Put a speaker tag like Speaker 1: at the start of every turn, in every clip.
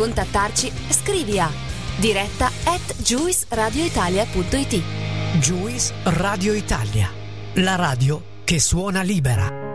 Speaker 1: Contattarci scrivi a diretta at juiceradioitalia.it
Speaker 2: Juice Radio Italia, la radio che suona libera.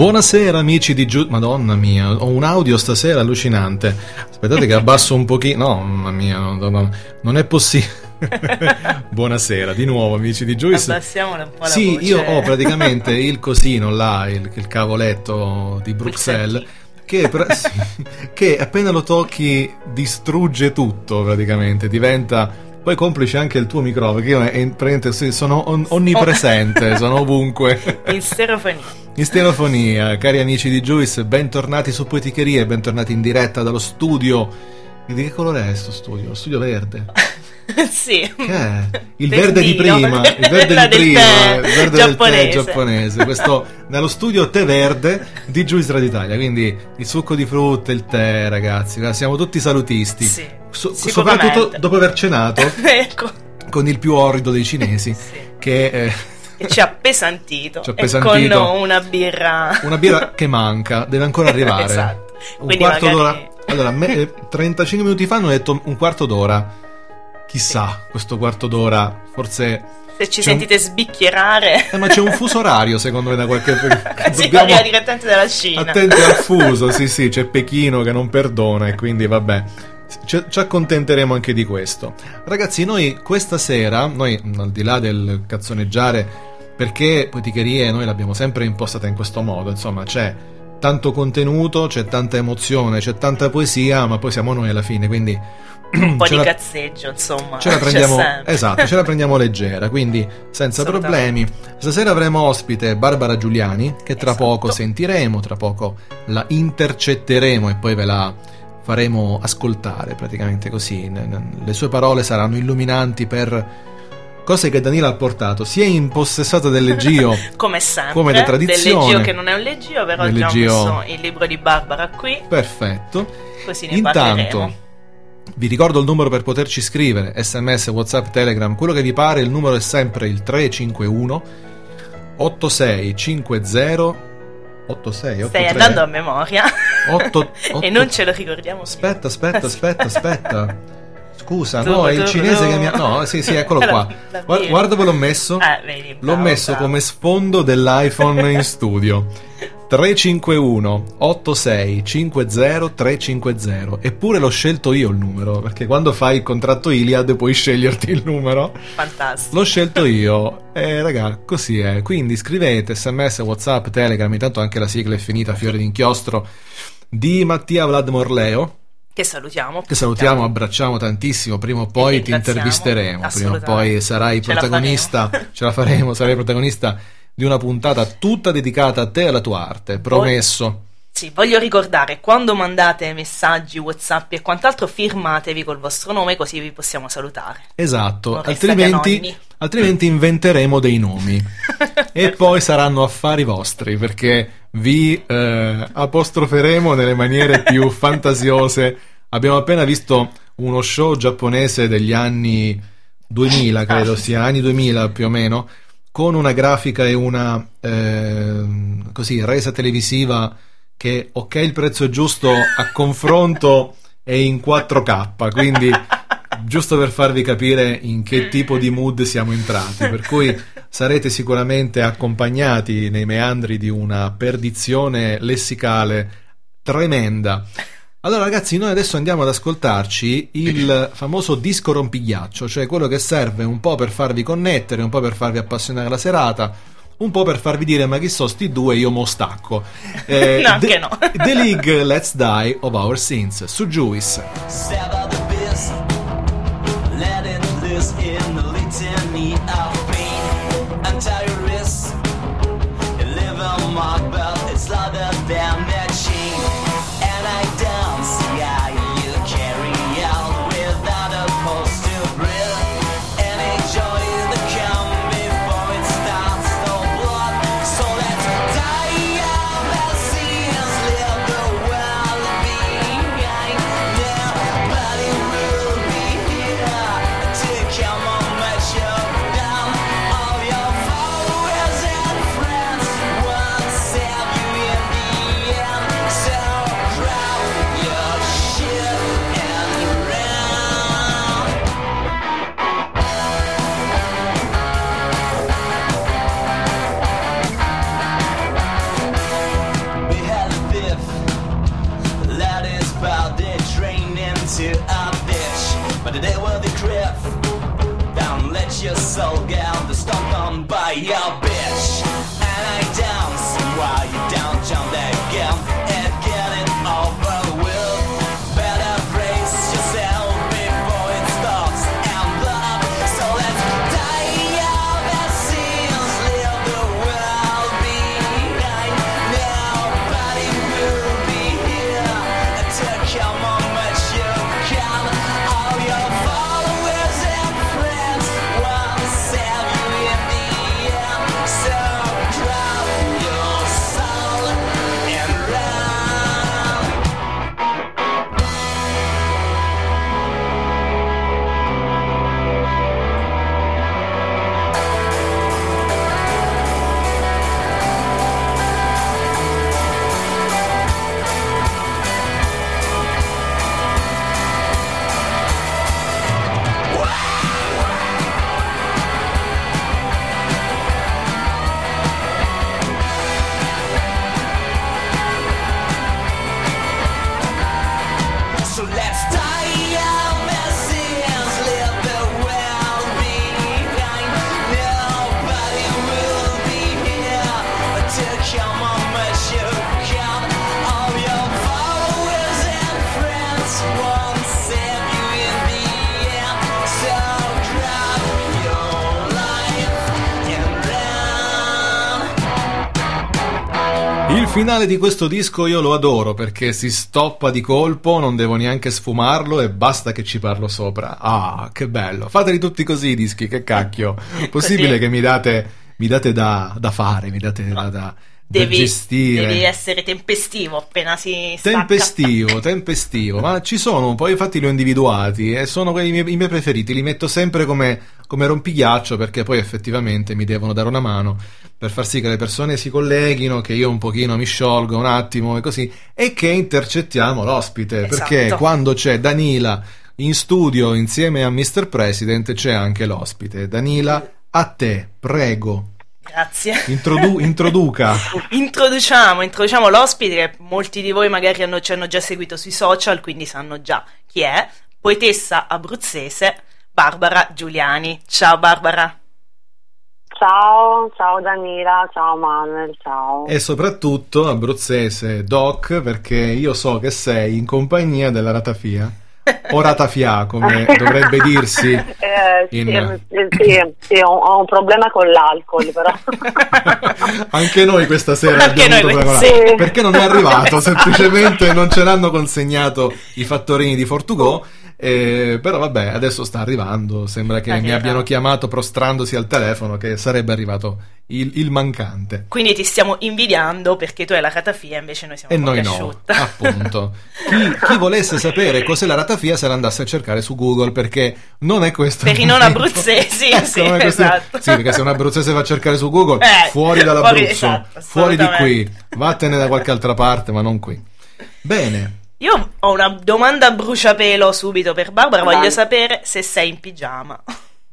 Speaker 3: Buonasera amici di Giù... Madonna mia, ho un audio stasera allucinante. Aspettate che abbasso un pochino... No, mamma mia, no, no, non è possibile. Buonasera, di nuovo amici di Juice.
Speaker 4: Abbassiamone un po' la
Speaker 3: Sì,
Speaker 4: voce.
Speaker 3: io ho praticamente il cosino là, il, il cavoletto di Bruxelles. Che, che appena lo tocchi distrugge tutto praticamente, diventa... Poi complice anche il tuo microfono, che io è, praticamente sì, sono on- onnipresente, sono ovunque.
Speaker 4: In stereofonia.
Speaker 3: In stereofonia, cari amici di Juice, bentornati su Poeticherie, bentornati in diretta dallo studio. Di che colore è sto studio? Lo studio verde.
Speaker 4: sì.
Speaker 3: Che è? Il
Speaker 4: Del
Speaker 3: verde di prima, il verde di
Speaker 4: del
Speaker 3: prima,
Speaker 4: tè
Speaker 3: il verde
Speaker 4: giapponese.
Speaker 3: del tè giapponese. Questo nello studio tè verde di Juice Radio Italia, quindi il succo di frutta, il tè, ragazzi, siamo tutti salutisti.
Speaker 4: Sì,
Speaker 3: So- soprattutto dopo aver cenato
Speaker 4: ecco.
Speaker 3: con il più orrido dei cinesi
Speaker 4: Sì.
Speaker 3: che eh,
Speaker 4: E ci ha appesantito.
Speaker 3: Ci ha appesantito.
Speaker 4: con una birra.
Speaker 3: una birra che manca, deve ancora arrivare.
Speaker 4: Esatto.
Speaker 3: Un
Speaker 4: Quindi
Speaker 3: quarto
Speaker 4: magari-
Speaker 3: d'ora. Allora, me, eh, 35 minuti fa hanno detto un quarto d'ora. Chissà, questo quarto d'ora, forse.
Speaker 4: Se ci
Speaker 3: c'è un-
Speaker 4: sentite sbicchierare.
Speaker 3: Eh, ma c'è un fuso orario, secondo me, da qualche
Speaker 4: si
Speaker 3: Dobbiamo-
Speaker 4: arriva direttamente dalla Cina.
Speaker 3: Attenti al fuso, sì, sì, c'è Pechino che non perdona e quindi vabbè. Ci, ci accontenteremo anche di questo. Ragazzi, noi questa sera, noi al di là del cazzoneggiare, perché Poeticherie noi l'abbiamo sempre impostata in questo modo, insomma, c'è tanto contenuto, c'è tanta emozione, c'è tanta poesia, ma poi siamo noi alla fine, quindi
Speaker 4: Un po' di
Speaker 3: la-
Speaker 4: cazzeggio, insomma.
Speaker 3: ce la prendiamo esatto, ce la prendiamo leggera, quindi senza problemi. Stasera avremo ospite Barbara Giuliani, che tra
Speaker 4: Esatto.
Speaker 3: poco sentiremo, tra poco la intercetteremo e poi ve la faremo ascoltare praticamente così. Le sue parole saranno illuminanti per cose che Danila ha portato, sia impossessata del leggio
Speaker 4: Come sempre.
Speaker 3: Come da tradizione.
Speaker 4: Del leggio che non è un leggio, però oggi ho il libro di Barbara qui.
Speaker 3: perfetto.
Speaker 4: Così ne parleremo.
Speaker 3: Intanto vi ricordo il numero per poterci scrivere, sms, whatsapp, telegram, quello che vi pare, il numero è sempre il 351 8650 86
Speaker 4: Stai
Speaker 3: 83
Speaker 4: andando a memoria.
Speaker 3: 8
Speaker 4: e non ce lo ricordiamo più.
Speaker 3: Aspetta, aspetta, aspetta, aspetta. Scusa,
Speaker 4: Tu,
Speaker 3: no, è il cinese
Speaker 4: tu.
Speaker 3: che mi ha No, sì, sì, eccolo qua. Guarda, dove l'ho messo.
Speaker 4: Ah, vedi,
Speaker 3: L'ho messo
Speaker 4: bravo.
Speaker 3: come sfondo dell'iPhone in studio. 351 86 50 350 Eppure l'ho scelto io il numero Perché quando fai il contratto Iliad puoi sceglierti il numero
Speaker 4: Fantastico.
Speaker 3: L'ho scelto io E raga così è Quindi scrivete sms, whatsapp, telegram Intanto anche la sigla è finita Fiore d'inchiostro Di Mattia Vlad Morleo
Speaker 4: Che salutiamo.
Speaker 3: che salutiamo, abbracciamo tantissimo. Prima o poi ti intervisteremo. Prima o poi sarai
Speaker 4: Ce la
Speaker 3: protagonista.
Speaker 4: faremo.
Speaker 3: Ce la faremo, sarai protagonista di una puntata tutta dedicata a te e alla tua arte. Promesso.
Speaker 4: Sì, voglio ricordare, quando mandate messaggi, whatsapp e quant'altro, firmatevi col vostro nome così vi possiamo salutare.
Speaker 3: Esatto. Altrimenti. Altrimenti inventeremo dei nomi e poi saranno affari vostri perché vi eh, apostroferemo nelle maniere più fantasiose. Abbiamo appena visto uno show giapponese degli anni 2000, credo sia, anni 2000 più o meno, con una grafica e una eh, così, resa televisiva che, ok, il prezzo è giusto, a confronto è in 4K, quindi giusto per farvi capire in che tipo di mood siamo entrati, per cui sarete sicuramente accompagnati nei meandri di una perdizione lessicale tremenda. Allora ragazzi, noi adesso andiamo ad ascoltarci il famoso disco rompighiaccio, cioè quello che serve un po' per farvi connettere, un po' per farvi appassionare la serata, un po' per farvi dire ma chi so sti due io mo stacco.
Speaker 4: No, anche no.
Speaker 3: The League Let's Die of Our Sins su Juice.
Speaker 5: On
Speaker 3: finale di questo disco io lo adoro perché si stoppa di colpo, non devo neanche sfumarlo e basta che ci parlo sopra. Ah, che bello. Fateli tutti così i dischi, che cacchio. Possibile che mi date, mi date da, da fare, mi date da, da- da
Speaker 4: Devi,
Speaker 3: gestire.
Speaker 4: devi essere tempestivo appena si stacca.
Speaker 3: Tempestivo, tempestivo, ma ci sono un po', infatti li ho individuati e sono i miei, i miei preferiti, li metto sempre come, come rompighiaccio perché poi effettivamente mi devono dare una mano per far sì che le persone si colleghino, che io un pochino mi sciolgo un attimo e così, e che intercettiamo l'ospite,
Speaker 4: Esatto.
Speaker 3: perché quando c'è Danila in studio insieme a Mr. President c'è anche l'ospite. Danila, a te, prego,
Speaker 4: Grazie.
Speaker 3: introdu- introduca.
Speaker 4: Introduciamo, introduciamo l'ospite che molti di voi magari hanno- ci hanno già seguito sui social, quindi sanno già chi è. Poetessa abruzzese Barbara Giuliani. Ciao Barbara.
Speaker 6: Ciao, ciao Danila, ciao Manuel, ciao.
Speaker 3: E soprattutto abruzzese Doc, perché io so che sei in compagnia della ratafia, o ratafia come dovrebbe dirsi.
Speaker 6: Eh, sì,
Speaker 3: in-
Speaker 6: sì, sì, ho, ho un problema con l'alcol, però.
Speaker 3: Anche noi questa sera
Speaker 4: Anche
Speaker 3: abbiamo
Speaker 4: noi,
Speaker 6: sì.
Speaker 3: Perché non è arrivato, semplicemente non ce l'hanno consegnato i fattorini di Fortugò Eh, però vabbè, adesso sta arrivando. Sembra che mi abbiano chiamato prostrandosi al telefono che sarebbe arrivato il, il mancante.
Speaker 4: Quindi ti stiamo invidiando perché tu hai la ratafia invece noi siamo
Speaker 3: E noi
Speaker 4: più
Speaker 3: no,
Speaker 4: asciutta.
Speaker 3: appunto. Chi, chi volesse sapere cos'è la ratafia se la andasse a cercare su Google perché non è questo.
Speaker 4: Per i non abruzzesi,
Speaker 3: Ecco,
Speaker 4: sì,
Speaker 3: non questo-
Speaker 4: esatto.
Speaker 3: Sì, perché se un abruzzese va a cercare su Google,
Speaker 4: Eh,
Speaker 3: fuori dall'Abruzzo,
Speaker 4: fuori, esatto,
Speaker 3: fuori di qui, vattene da qualche altra parte, ma non qui. Bene.
Speaker 4: Io ho una domanda a bruciapelo subito per Barbara,
Speaker 6: Vai.
Speaker 4: voglio sapere se sei in pigiama.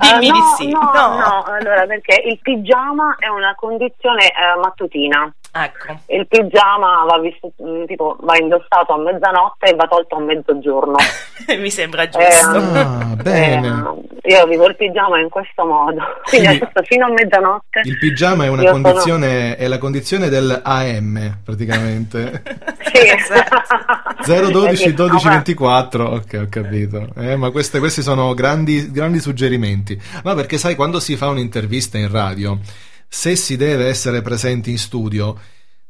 Speaker 4: Dimmi
Speaker 6: no,
Speaker 4: di sì.
Speaker 6: No, no, allora perché il pigiama è una condizione eh, mattutina.
Speaker 4: Ecco.
Speaker 6: Il pigiama va, visto, mm, tipo, va indossato a mezzanotte e va tolto a mezzogiorno.
Speaker 4: Mi sembra giusto.
Speaker 3: Ah, bene.
Speaker 6: Eh, io vivo il pigiama in questo modo. Quindi
Speaker 3: Quindi-
Speaker 6: adesso fino a mezzanotte.
Speaker 3: Il pigiama è una
Speaker 6: Io sono-
Speaker 3: condizione, è la condizione del AM, praticamente.
Speaker 6: Sì.
Speaker 4: Esatto.
Speaker 3: 012
Speaker 6: Eh,
Speaker 3: 12
Speaker 6: no, ma-
Speaker 3: 24 ok ho capito eh, ma queste- questi sono grandi, grandi suggerimenti ma perché sai quando si fa un'intervista in radio se si deve essere presenti in studio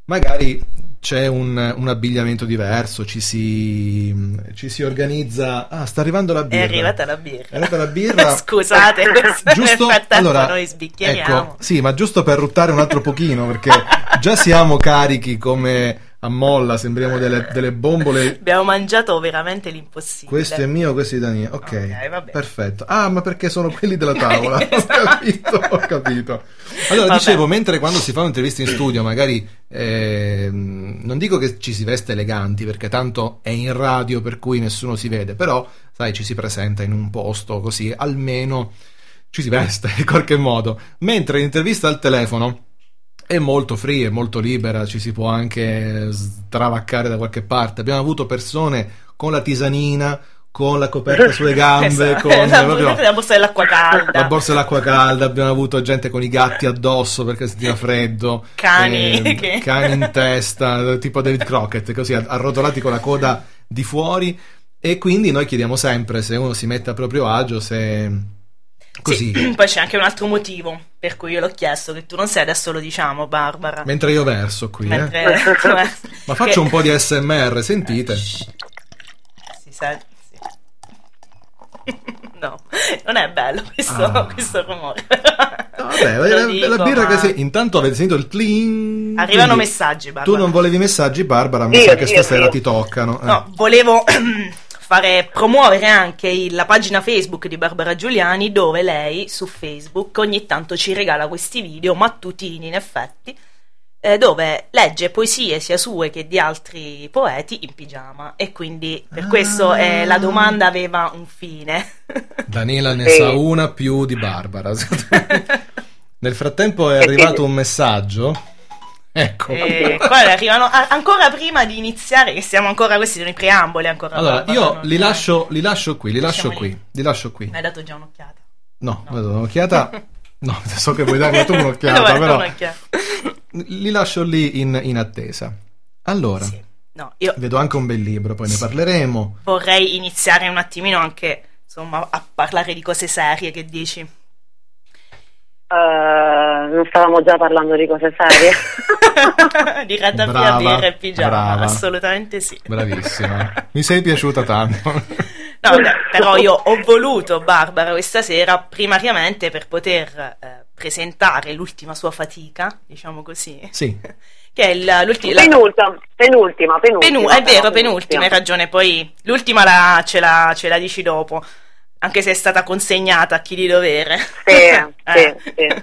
Speaker 3: magari c'è un, un abbigliamento diverso ci si, ci si organizza ah sta arrivando la
Speaker 4: È
Speaker 3: birra
Speaker 4: arrivata la birra.
Speaker 3: È arrivata la birra
Speaker 4: Scusate,
Speaker 3: giusto allora
Speaker 4: noi sbicchieriamo.
Speaker 3: ecco sì ma giusto per ruttare un altro pochino perché già siamo carichi come a molla sembriamo delle, delle bombole
Speaker 4: Abbiamo mangiato veramente l'impossibile.
Speaker 3: questo è mio, questo è di Daniele. Ok,
Speaker 4: Ok, vabbè.
Speaker 3: perfetto. Ah, ma perché sono quelli della tavola? ho capito, ho capito. Allora,
Speaker 4: Vabbè.
Speaker 3: dicevo, mentre quando si fa un'intervista in studio, magari ehm, non dico che ci si veste eleganti, perché tanto è in radio, per cui nessuno si vede, però, sai, ci si presenta in un posto così, almeno ci si veste in qualche modo. Mentre l'intervista al telefono è molto free, è molto libera, ci si può anche stravaccare da qualche parte. Abbiamo avuto persone con la tisanina, con la coperta sulle gambe,
Speaker 4: Esatto.
Speaker 3: con
Speaker 4: la,
Speaker 3: proprio
Speaker 4: la borsa dell'acqua calda.
Speaker 3: la borsa dell'acqua calda, abbiamo avuto gente con i gatti addosso perché sentiva freddo,
Speaker 4: Cani
Speaker 3: ehm,
Speaker 4: che-
Speaker 3: cani in testa, tipo David Crockett, così arrotolati con la coda di fuori. E quindi noi chiediamo sempre se uno si mette a proprio agio, se così.
Speaker 4: Sì, poi c'è anche un altro motivo per cui io l'ho chiesto, che tu non sei, adesso lo diciamo, Barbara.
Speaker 3: Mentre io verso qui, eh.
Speaker 4: Mentre-
Speaker 3: Ma faccio un po' di SMR, sentite.
Speaker 4: Si sente, sì. No, non è bello questo,
Speaker 3: Ah.
Speaker 4: questo rumore.
Speaker 3: Vabbè, la,
Speaker 4: dico,
Speaker 3: la birra
Speaker 4: ma-
Speaker 3: che si... Intanto avete sentito il clean.
Speaker 4: Arrivano
Speaker 3: quindi
Speaker 4: messaggi, Barbara.
Speaker 3: Tu non volevi messaggi, Barbara, mi
Speaker 6: Io,
Speaker 3: sa che
Speaker 6: io,
Speaker 3: stasera
Speaker 6: io.
Speaker 3: ti toccano. eh.
Speaker 4: No, volevo fare promuovere anche il- la pagina Facebook di Barbara Giuliani dove lei su Facebook ogni tanto ci regala questi video mattutini in effetti eh, dove legge poesie sia sue che di altri poeti in pigiama e quindi per questo eh, la domanda aveva un fine.
Speaker 3: Daniela ne
Speaker 6: Sì.
Speaker 3: sa una più di Barbara. Nel frattempo è arrivato un messaggio. Ecco.
Speaker 4: E qua arrivano a- ancora prima di iniziare, che siamo ancora, questi sono i preamboli ancora.
Speaker 3: Allora,
Speaker 4: Barbara,
Speaker 3: io li lascio, li lascio qui, li lascio qui, li lascio qui.
Speaker 4: Mi hai dato già un'occhiata.
Speaker 3: No, ho dato un'occhiata. No, so che vuoi darmi tu un'occhiata, però
Speaker 4: un'occhiata?
Speaker 3: li lascio lì in, in attesa. Allora,
Speaker 4: Sì. No, io
Speaker 3: vedo anche un bel libro, poi ne parleremo.
Speaker 4: vorrei iniziare un attimino anche insomma a parlare di cose serie che dici
Speaker 6: Eh, non stavamo già parlando di cose serie.
Speaker 4: di ratafia e pigiama
Speaker 3: brava.
Speaker 4: assolutamente sì
Speaker 3: Bravissima. Mi sei piaciuta tanto.
Speaker 4: no, vabbè, però io ho voluto Barbara questa sera primariamente per poter eh, presentare l'ultima sua fatica diciamo così
Speaker 3: Sì.
Speaker 4: che è il- l'ultima la-
Speaker 6: penultima, penultima, penultima.
Speaker 4: Penu- è vero, penultima, hai ragione. Poi l'ultima la- ce, la, ce la dici dopo, anche se è stata consegnata a chi di dovere.
Speaker 6: Sì,
Speaker 4: Eh,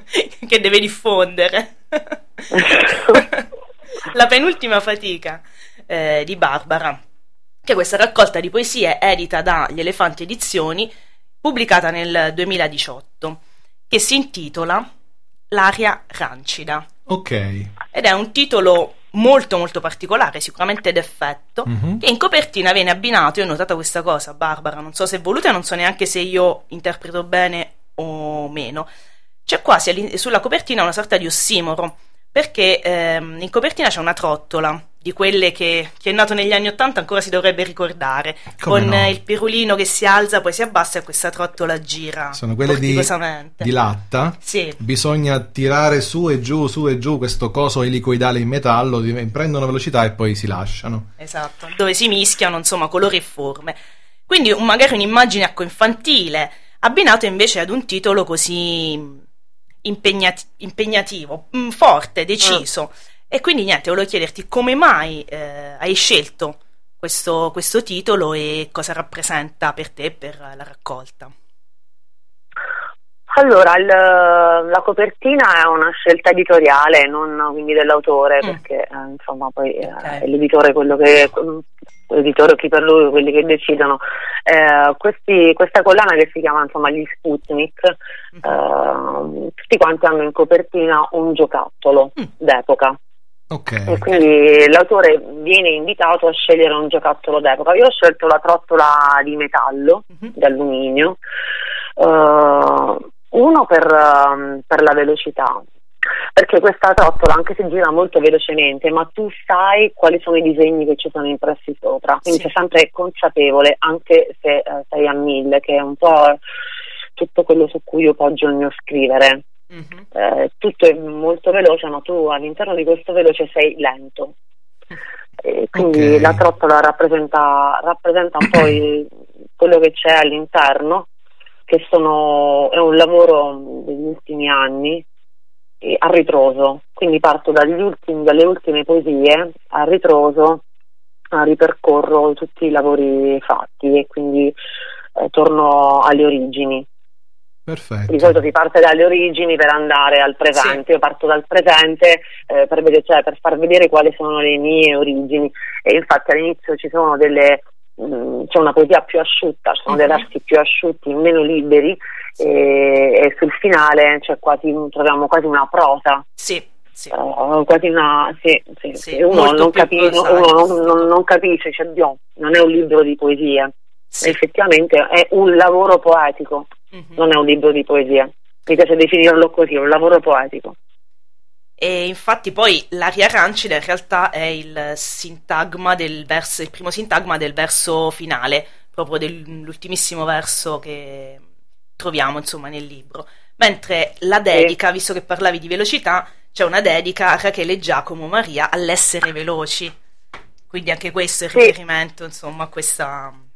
Speaker 6: sì,
Speaker 4: che deve diffondere. la penultima fatica eh, di Barbara, che è questa raccolta di poesie edita da Gli Elefanti Edizioni, pubblicata nel 2018, che si intitola L'aria rancida
Speaker 3: Ok.
Speaker 4: ed è un titolo molto molto particolare, sicuramente d'effetto,
Speaker 3: Mhm.
Speaker 4: che in copertina viene abbinato, io ho notato questa cosa, Barbara, non so se è voluta, non so neanche se io interpreto bene o meno. C'è quasi sulla copertina una sorta di ossimoro, perché ehm, in copertina c'è una trottola, di quelle che chi è nato negli anni Ottanta ancora si dovrebbe ricordare,
Speaker 3: Come
Speaker 4: con
Speaker 3: no?
Speaker 4: eh, il pirulino che si alza, poi si abbassa e questa trottola gira.
Speaker 3: Sono quelle di, di latta.
Speaker 4: Sì.
Speaker 3: Bisogna tirare su e giù, su e giù questo coso elicoidale in metallo, prendono velocità e poi si lasciano.
Speaker 4: Esatto, dove si mischiano insomma colori e forme. Quindi magari un'immagine ecco, infantile, abbinato invece ad un titolo così impegnati- impegnativo, mm, forte, deciso. E quindi niente, volevo chiederti come mai eh, hai scelto questo, questo titolo e cosa rappresenta per te per la raccolta.
Speaker 6: Allora, il- la copertina è una scelta editoriale, non quindi dell'autore,
Speaker 4: Mm.
Speaker 6: perché eh, insomma poi eh,
Speaker 4: Ok.
Speaker 6: è l'editore quello che l'editore o chi per lui, quelli che decidono. Eh, questi- questa collana che si chiama insomma gli Sputnik, eh, tutti quanti hanno in copertina un giocattolo
Speaker 4: Mm.
Speaker 6: d'epoca.
Speaker 3: Ok.
Speaker 6: E quindi l'autore viene invitato a scegliere un giocattolo d'epoca. Io ho scelto la trottola di metallo,
Speaker 4: Mhm.
Speaker 6: d'alluminio, eh, uno per, ehm, per la velocità, perché questa trottola, anche se gira molto velocemente, ma tu sai quali sono i disegni che ci sono impressi sopra, quindi
Speaker 4: Sì.
Speaker 6: sei sempre consapevole, anche se eh, sei a mille, che è un po' tutto quello su cui io poggio il mio scrivere
Speaker 4: Mhm.
Speaker 6: eh, tutto è molto veloce, ma tu all'interno di questo veloce sei lento. E quindi
Speaker 3: Ok.
Speaker 6: la trottola rappresenta, rappresenta un po' il- quello che c'è all'interno, che sono, è un lavoro degli ultimi anni e a ritroso. Quindi parto dagli ultimi- dalle ultime poesie a ritroso, a ripercorro tutti i lavori fatti e quindi eh, torno alle origini.
Speaker 3: Perfetto.
Speaker 6: Di solito si parte dalle origini per andare al presente, io parto dal presente eh, per, vedere- cioè, per far vedere quali sono le mie origini e infatti all'inizio ci sono delle mh, c'è una poesia più asciutta, ci sono dei
Speaker 4: Mhm.
Speaker 6: versi più asciutti, meno liberi e, e sul finale c'è quasi, troviamo quasi una prosa,
Speaker 4: Sì, sì.
Speaker 6: eh, quasi una sì, sì,
Speaker 4: Sì,
Speaker 6: sì, uno, non, capi- uno non,
Speaker 4: sì.
Speaker 6: non- non capisce, cioè, Dio, non è un libro di poesie,
Speaker 4: Sì.
Speaker 6: effettivamente è un lavoro poetico
Speaker 4: Mhm.
Speaker 6: non è un libro di poesia. Mi piace definirlo così, è un lavoro poetico.
Speaker 4: E infatti poi l'aria rancida in realtà è il sintagma del verso, il primo sintagma del verso finale, proprio dell'ultimissimo verso che troviamo insomma nel libro. Mentre la dedica, visto che parlavi di velocità, c'è una dedica a Rachele e Giacomo Maria all'essere veloci. Quindi anche questo è il riferimento insomma a questa...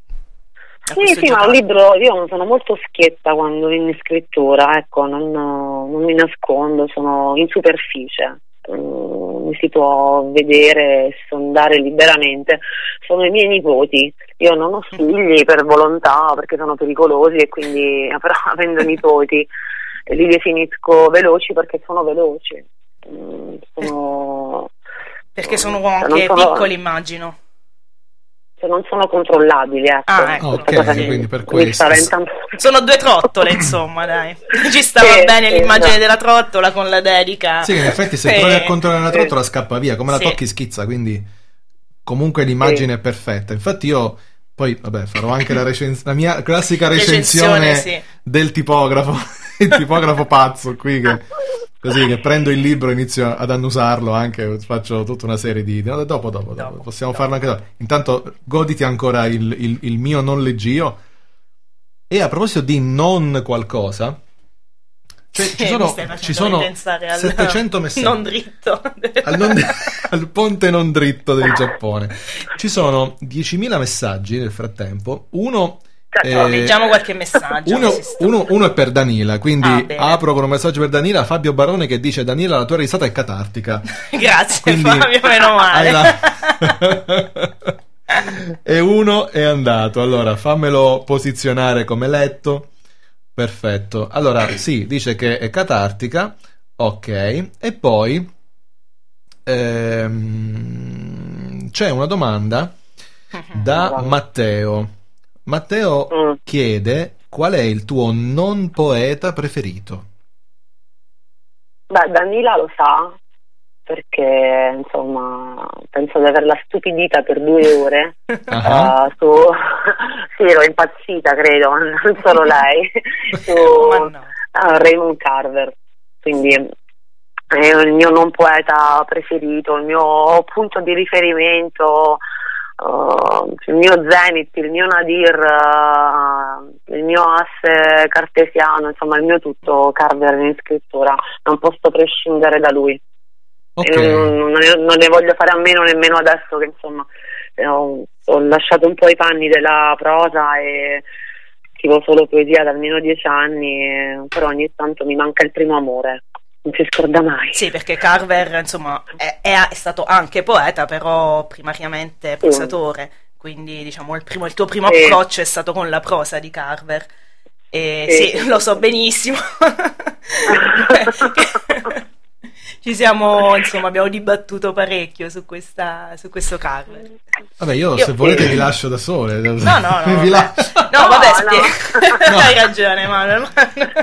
Speaker 6: Sì, sì, ma un libro, io sono molto schietta quando in scrittura, ecco, non, non mi nascondo, sono in superficie. Mm, mi si può vedere, sondare liberamente. Sono i miei nipoti. Io non ho figli per volontà perché sono pericolosi e quindi, però avendo nipoti, eh, li definisco veloci perché sono veloci. Mm, sono,
Speaker 4: Perché sono
Speaker 6: cioè,
Speaker 4: anche
Speaker 6: sono-
Speaker 4: piccoli, immagino.
Speaker 6: Cioè, non sono controllabili, ecco.
Speaker 4: Ah, ecco,
Speaker 6: Questa
Speaker 3: ok,
Speaker 6: cosa mi-
Speaker 3: quindi per questo.
Speaker 4: Sono due trottole, insomma, dai. Ci stava
Speaker 6: Sì,
Speaker 4: bene
Speaker 6: sì,
Speaker 4: l'immagine
Speaker 6: esatto.
Speaker 4: della trottola con la dedica.
Speaker 3: Sì, in effetti se
Speaker 4: Eh,
Speaker 3: provi a controllare la
Speaker 6: sì.
Speaker 3: trottola scappa via, come la
Speaker 4: Sì.
Speaker 3: tocchi schizza, quindi comunque l'immagine è perfetta. Infatti io poi, vabbè, farò anche la, recens- la mia classica recensione,
Speaker 4: Recensione, sì.
Speaker 3: del tipografo, il tipografo pazzo qui che così che prendo il libro e inizio ad annusarlo anche, faccio tutta una serie di... no, dopo, dopo, dopo,
Speaker 4: Dopo,
Speaker 3: possiamo
Speaker 4: dopo.
Speaker 3: farlo anche dopo. Intanto goditi ancora il, il- il mio non leggio. E a proposito di non qualcosa, cioè,
Speaker 4: Sì,
Speaker 3: ci
Speaker 4: mi
Speaker 3: sono, ci sono
Speaker 4: ripensare al
Speaker 3: 700 messaggi
Speaker 4: Non dritto.
Speaker 3: al, non- al ponte non dritto del Giappone. Ci sono 10.000 messaggi nel frattempo. Uno,
Speaker 6: Certo,
Speaker 3: eh,
Speaker 4: Leggiamo qualche messaggio.
Speaker 3: uno, uno- uno è per Danila, quindi
Speaker 4: Ah,
Speaker 3: apro con un messaggio per Danila. Fabio Barone che dice: Danila, la tua risata è catartica.
Speaker 4: Grazie
Speaker 3: Quindi
Speaker 4: Fabio, meno male.
Speaker 3: la- e uno è andato. Allora, fammelo posizionare come letto. Perfetto. Allora, sì, dice che è catartica. Ok. E poi ehm, c'è una domanda da Matteo. Matteo
Speaker 6: Mm.
Speaker 3: chiede qual è il tuo non poeta preferito?
Speaker 6: Beh, Danila lo sa perché insomma penso di averla stupidita per due ore.
Speaker 3: Ah.
Speaker 6: eh, su... sì, ero impazzita, credo, non solo lei, su
Speaker 4: no.
Speaker 6: eh, Raymond Carver. Quindi è il mio non poeta preferito, il mio punto di riferimento, eh, il mio zenith, il mio nadir, eh, il mio asse cartesiano, insomma il mio tutto Carver in scrittura, non posso prescindere da lui.
Speaker 3: Ok.
Speaker 6: E non, non ne, non ne voglio fare a meno nemmeno adesso che insomma ho, ho lasciato un po' i panni della prosa e scrivo solo poesia da almeno dieci anni, eh, però ogni tanto mi manca il primo amore. Non si scorda mai.
Speaker 4: Sì, perché Carver, insomma, è, è- stato anche poeta, però primariamente prosatore. Quindi, diciamo, il, primo- il tuo primo
Speaker 6: Sì.
Speaker 4: approccio è stato con la prosa di Carver. E
Speaker 6: Sì.
Speaker 4: sì, lo so benissimo. Ci siamo, insomma, abbiamo dibattuto parecchio su, questa, su questo Carver.
Speaker 3: Vabbè, io,
Speaker 4: Io-
Speaker 3: se volete vi lascio da sole.
Speaker 4: No, no, no.
Speaker 3: Vi
Speaker 4: vabbè.
Speaker 3: lascio.
Speaker 4: No, vabbè,
Speaker 6: No,
Speaker 4: spie-
Speaker 3: no.
Speaker 4: hai ragione, Manuel.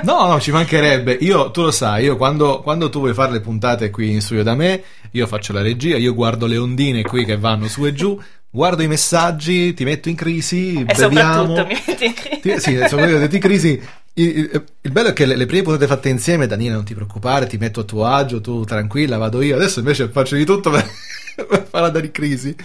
Speaker 3: No, no, ci mancherebbe. Io, tu lo sai, io quando, quando tu vuoi fare le puntate qui in studio da me, io faccio la regia, io guardo le ondine qui che vanno su e giù, guardo i messaggi, ti metto in crisi,
Speaker 4: E
Speaker 3: beviamo.
Speaker 4: soprattutto mi metti in crisi.
Speaker 3: Ti- sì, soprattutto ti crisi. Il, il- il bello è che le, le prime puntate fatte insieme, Daniele, non ti preoccupare, ti metto a tuo agio, tu tranquilla, vado io. Adesso invece faccio di tutto per, per farla da crisi.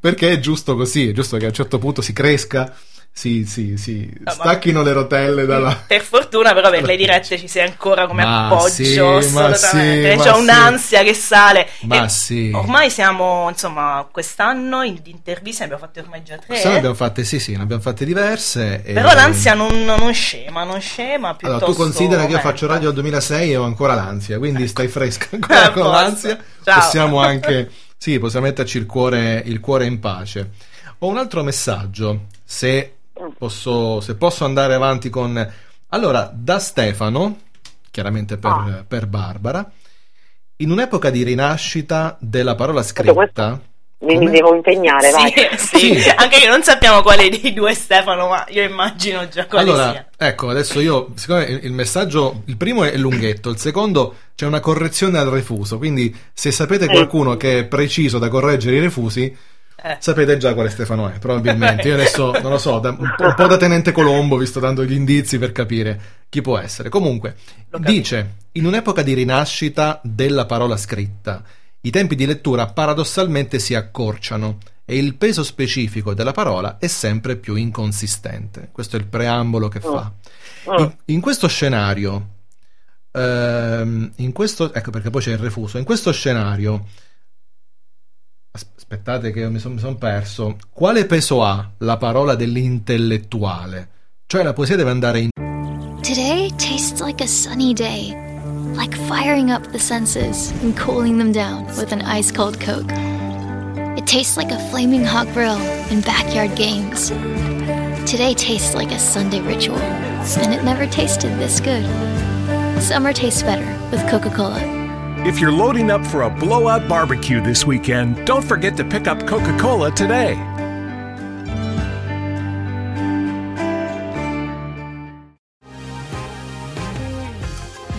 Speaker 3: Perché è giusto così, è giusto che a un certo punto si cresca, si, si, si
Speaker 4: ma-
Speaker 3: stacchino le rotelle dalla.
Speaker 4: Per fortuna, però, per le dirette ci sei ancora come
Speaker 3: Ma
Speaker 4: appoggio.
Speaker 3: sì, ma
Speaker 4: assolutamente.
Speaker 3: sì, ma
Speaker 4: C'è
Speaker 3: sì.
Speaker 4: un'ansia che sale.
Speaker 3: Ma
Speaker 4: E
Speaker 3: sì.
Speaker 4: Ormai siamo, insomma, quest'anno in, di interviste ne abbiamo fatte ormai già tre.
Speaker 3: Se ne abbiamo fatte, sì, sì, ne abbiamo fatte diverse. e-
Speaker 4: Però l'ansia non, non scema, non scema.
Speaker 3: Allora, tu considera che io
Speaker 4: aumenta.
Speaker 3: faccio radio dal 2006 e ho ancora l'ansia, quindi stai fresca ancora con l'ansia.
Speaker 4: Ciao.
Speaker 3: Possiamo anche, sì, possiamo metterci il cuore, il cuore in pace. Ho un altro messaggio, se posso, se posso andare avanti con... Allora, da Stefano, chiaramente per,
Speaker 6: Ah.
Speaker 3: per Barbara, in un'epoca di rinascita della parola scritta...
Speaker 6: Mi, mi devo impegnare, vai.
Speaker 4: Sì, sì.
Speaker 3: Sì.
Speaker 4: anche che non sappiamo quale dei due è Stefano, ma io immagino già quale
Speaker 3: Allora,
Speaker 4: sia.
Speaker 3: ecco, adesso io, siccome il il messaggio, il primo è lunghetto, il secondo c'è una correzione al refuso, quindi se sapete qualcuno che è preciso da correggere i refusi,
Speaker 4: Eh.
Speaker 3: sapete già quale Stefano è, probabilmente. Io adesso, non lo so, da- un, po', un po' da Tenente Colombo, vi sto dando gli indizi per capire chi può essere. Comunque, dice, in un'epoca di rinascita della parola scritta, i tempi di lettura paradossalmente si accorciano e il peso specifico della parola è sempre più inconsistente. Questo è il preambolo che fa.
Speaker 6: Mm.
Speaker 3: In, in questo scenario, ehm, in questo, ecco perché poi c'è il refuso, in questo scenario, aspettate che mi sono perso, quale peso ha la parola dell'intellettuale? Cioè la poesia deve andare in...
Speaker 7: Today tastes like a sunny day, like firing up the senses and cooling them down with an ice cold Coke. It tastes like a flaming hot grill and backyard games. Today tastes like a Sunday ritual, and it never tasted this good. Summer tastes better with Coca Cola.
Speaker 8: If you're loading up for a blowout barbecue this weekend, don't forget to pick up Coca Cola today.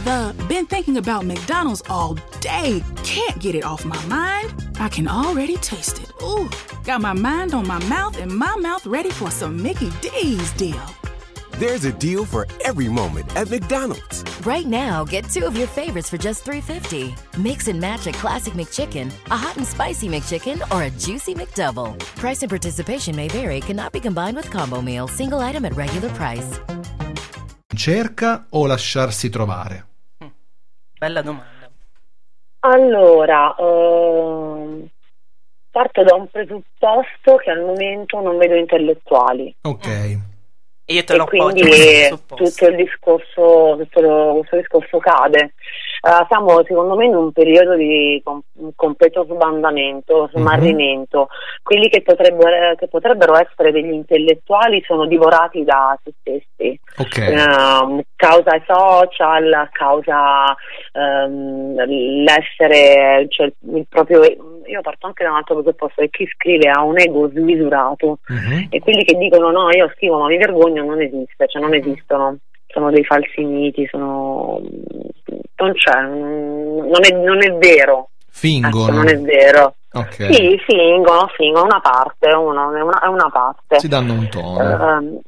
Speaker 9: The been thinking about McDonald's all day. Can't get it off my mind. I can already taste it. Ooh, got my mind on my mouth and my mouth ready for some Mickey D's deal.
Speaker 10: There's a deal for every moment at McDonald's.
Speaker 11: Right now, get two of your favorites for just $3.50. Mix and match a classic McChicken, a hot and spicy McChicken, or a juicy McDouble. Price and participation may vary, cannot be combined with combo meal, single item at regular price.
Speaker 3: cerca o lasciarsi trovare?
Speaker 4: Bella domanda.
Speaker 6: Allora, ehm, parto da un presupposto che al momento non vedo intellettuali.
Speaker 3: Ok.
Speaker 4: E io te
Speaker 6: e quindi tutto il discorso, tutto lo- questo discorso cade. Eh, siamo secondo me in un periodo di com- completo sbandamento, smarrimento. Quelli che potrebbero, che potrebbero essere degli intellettuali sono divorati da se stessi.
Speaker 3: Ok.
Speaker 6: Ehm, causa i social, causa ehm, l'essere, cioè il proprio. Io parto anche da un altro presupposto che chi scrive ha un ego smisurato
Speaker 3: Mhm.
Speaker 6: e quelli che dicono no, io scrivo ma mi vergogno non esiste, cioè non esistono. Sono dei falsi miti, sono. non c'è, non è, non è vero. Ecco,
Speaker 3: Fingono.
Speaker 6: non è vero.
Speaker 3: Ok.
Speaker 6: Sì, fingono, fingono, una parte, una, è una parte.
Speaker 3: Si danno un tono.
Speaker 6: Ehm,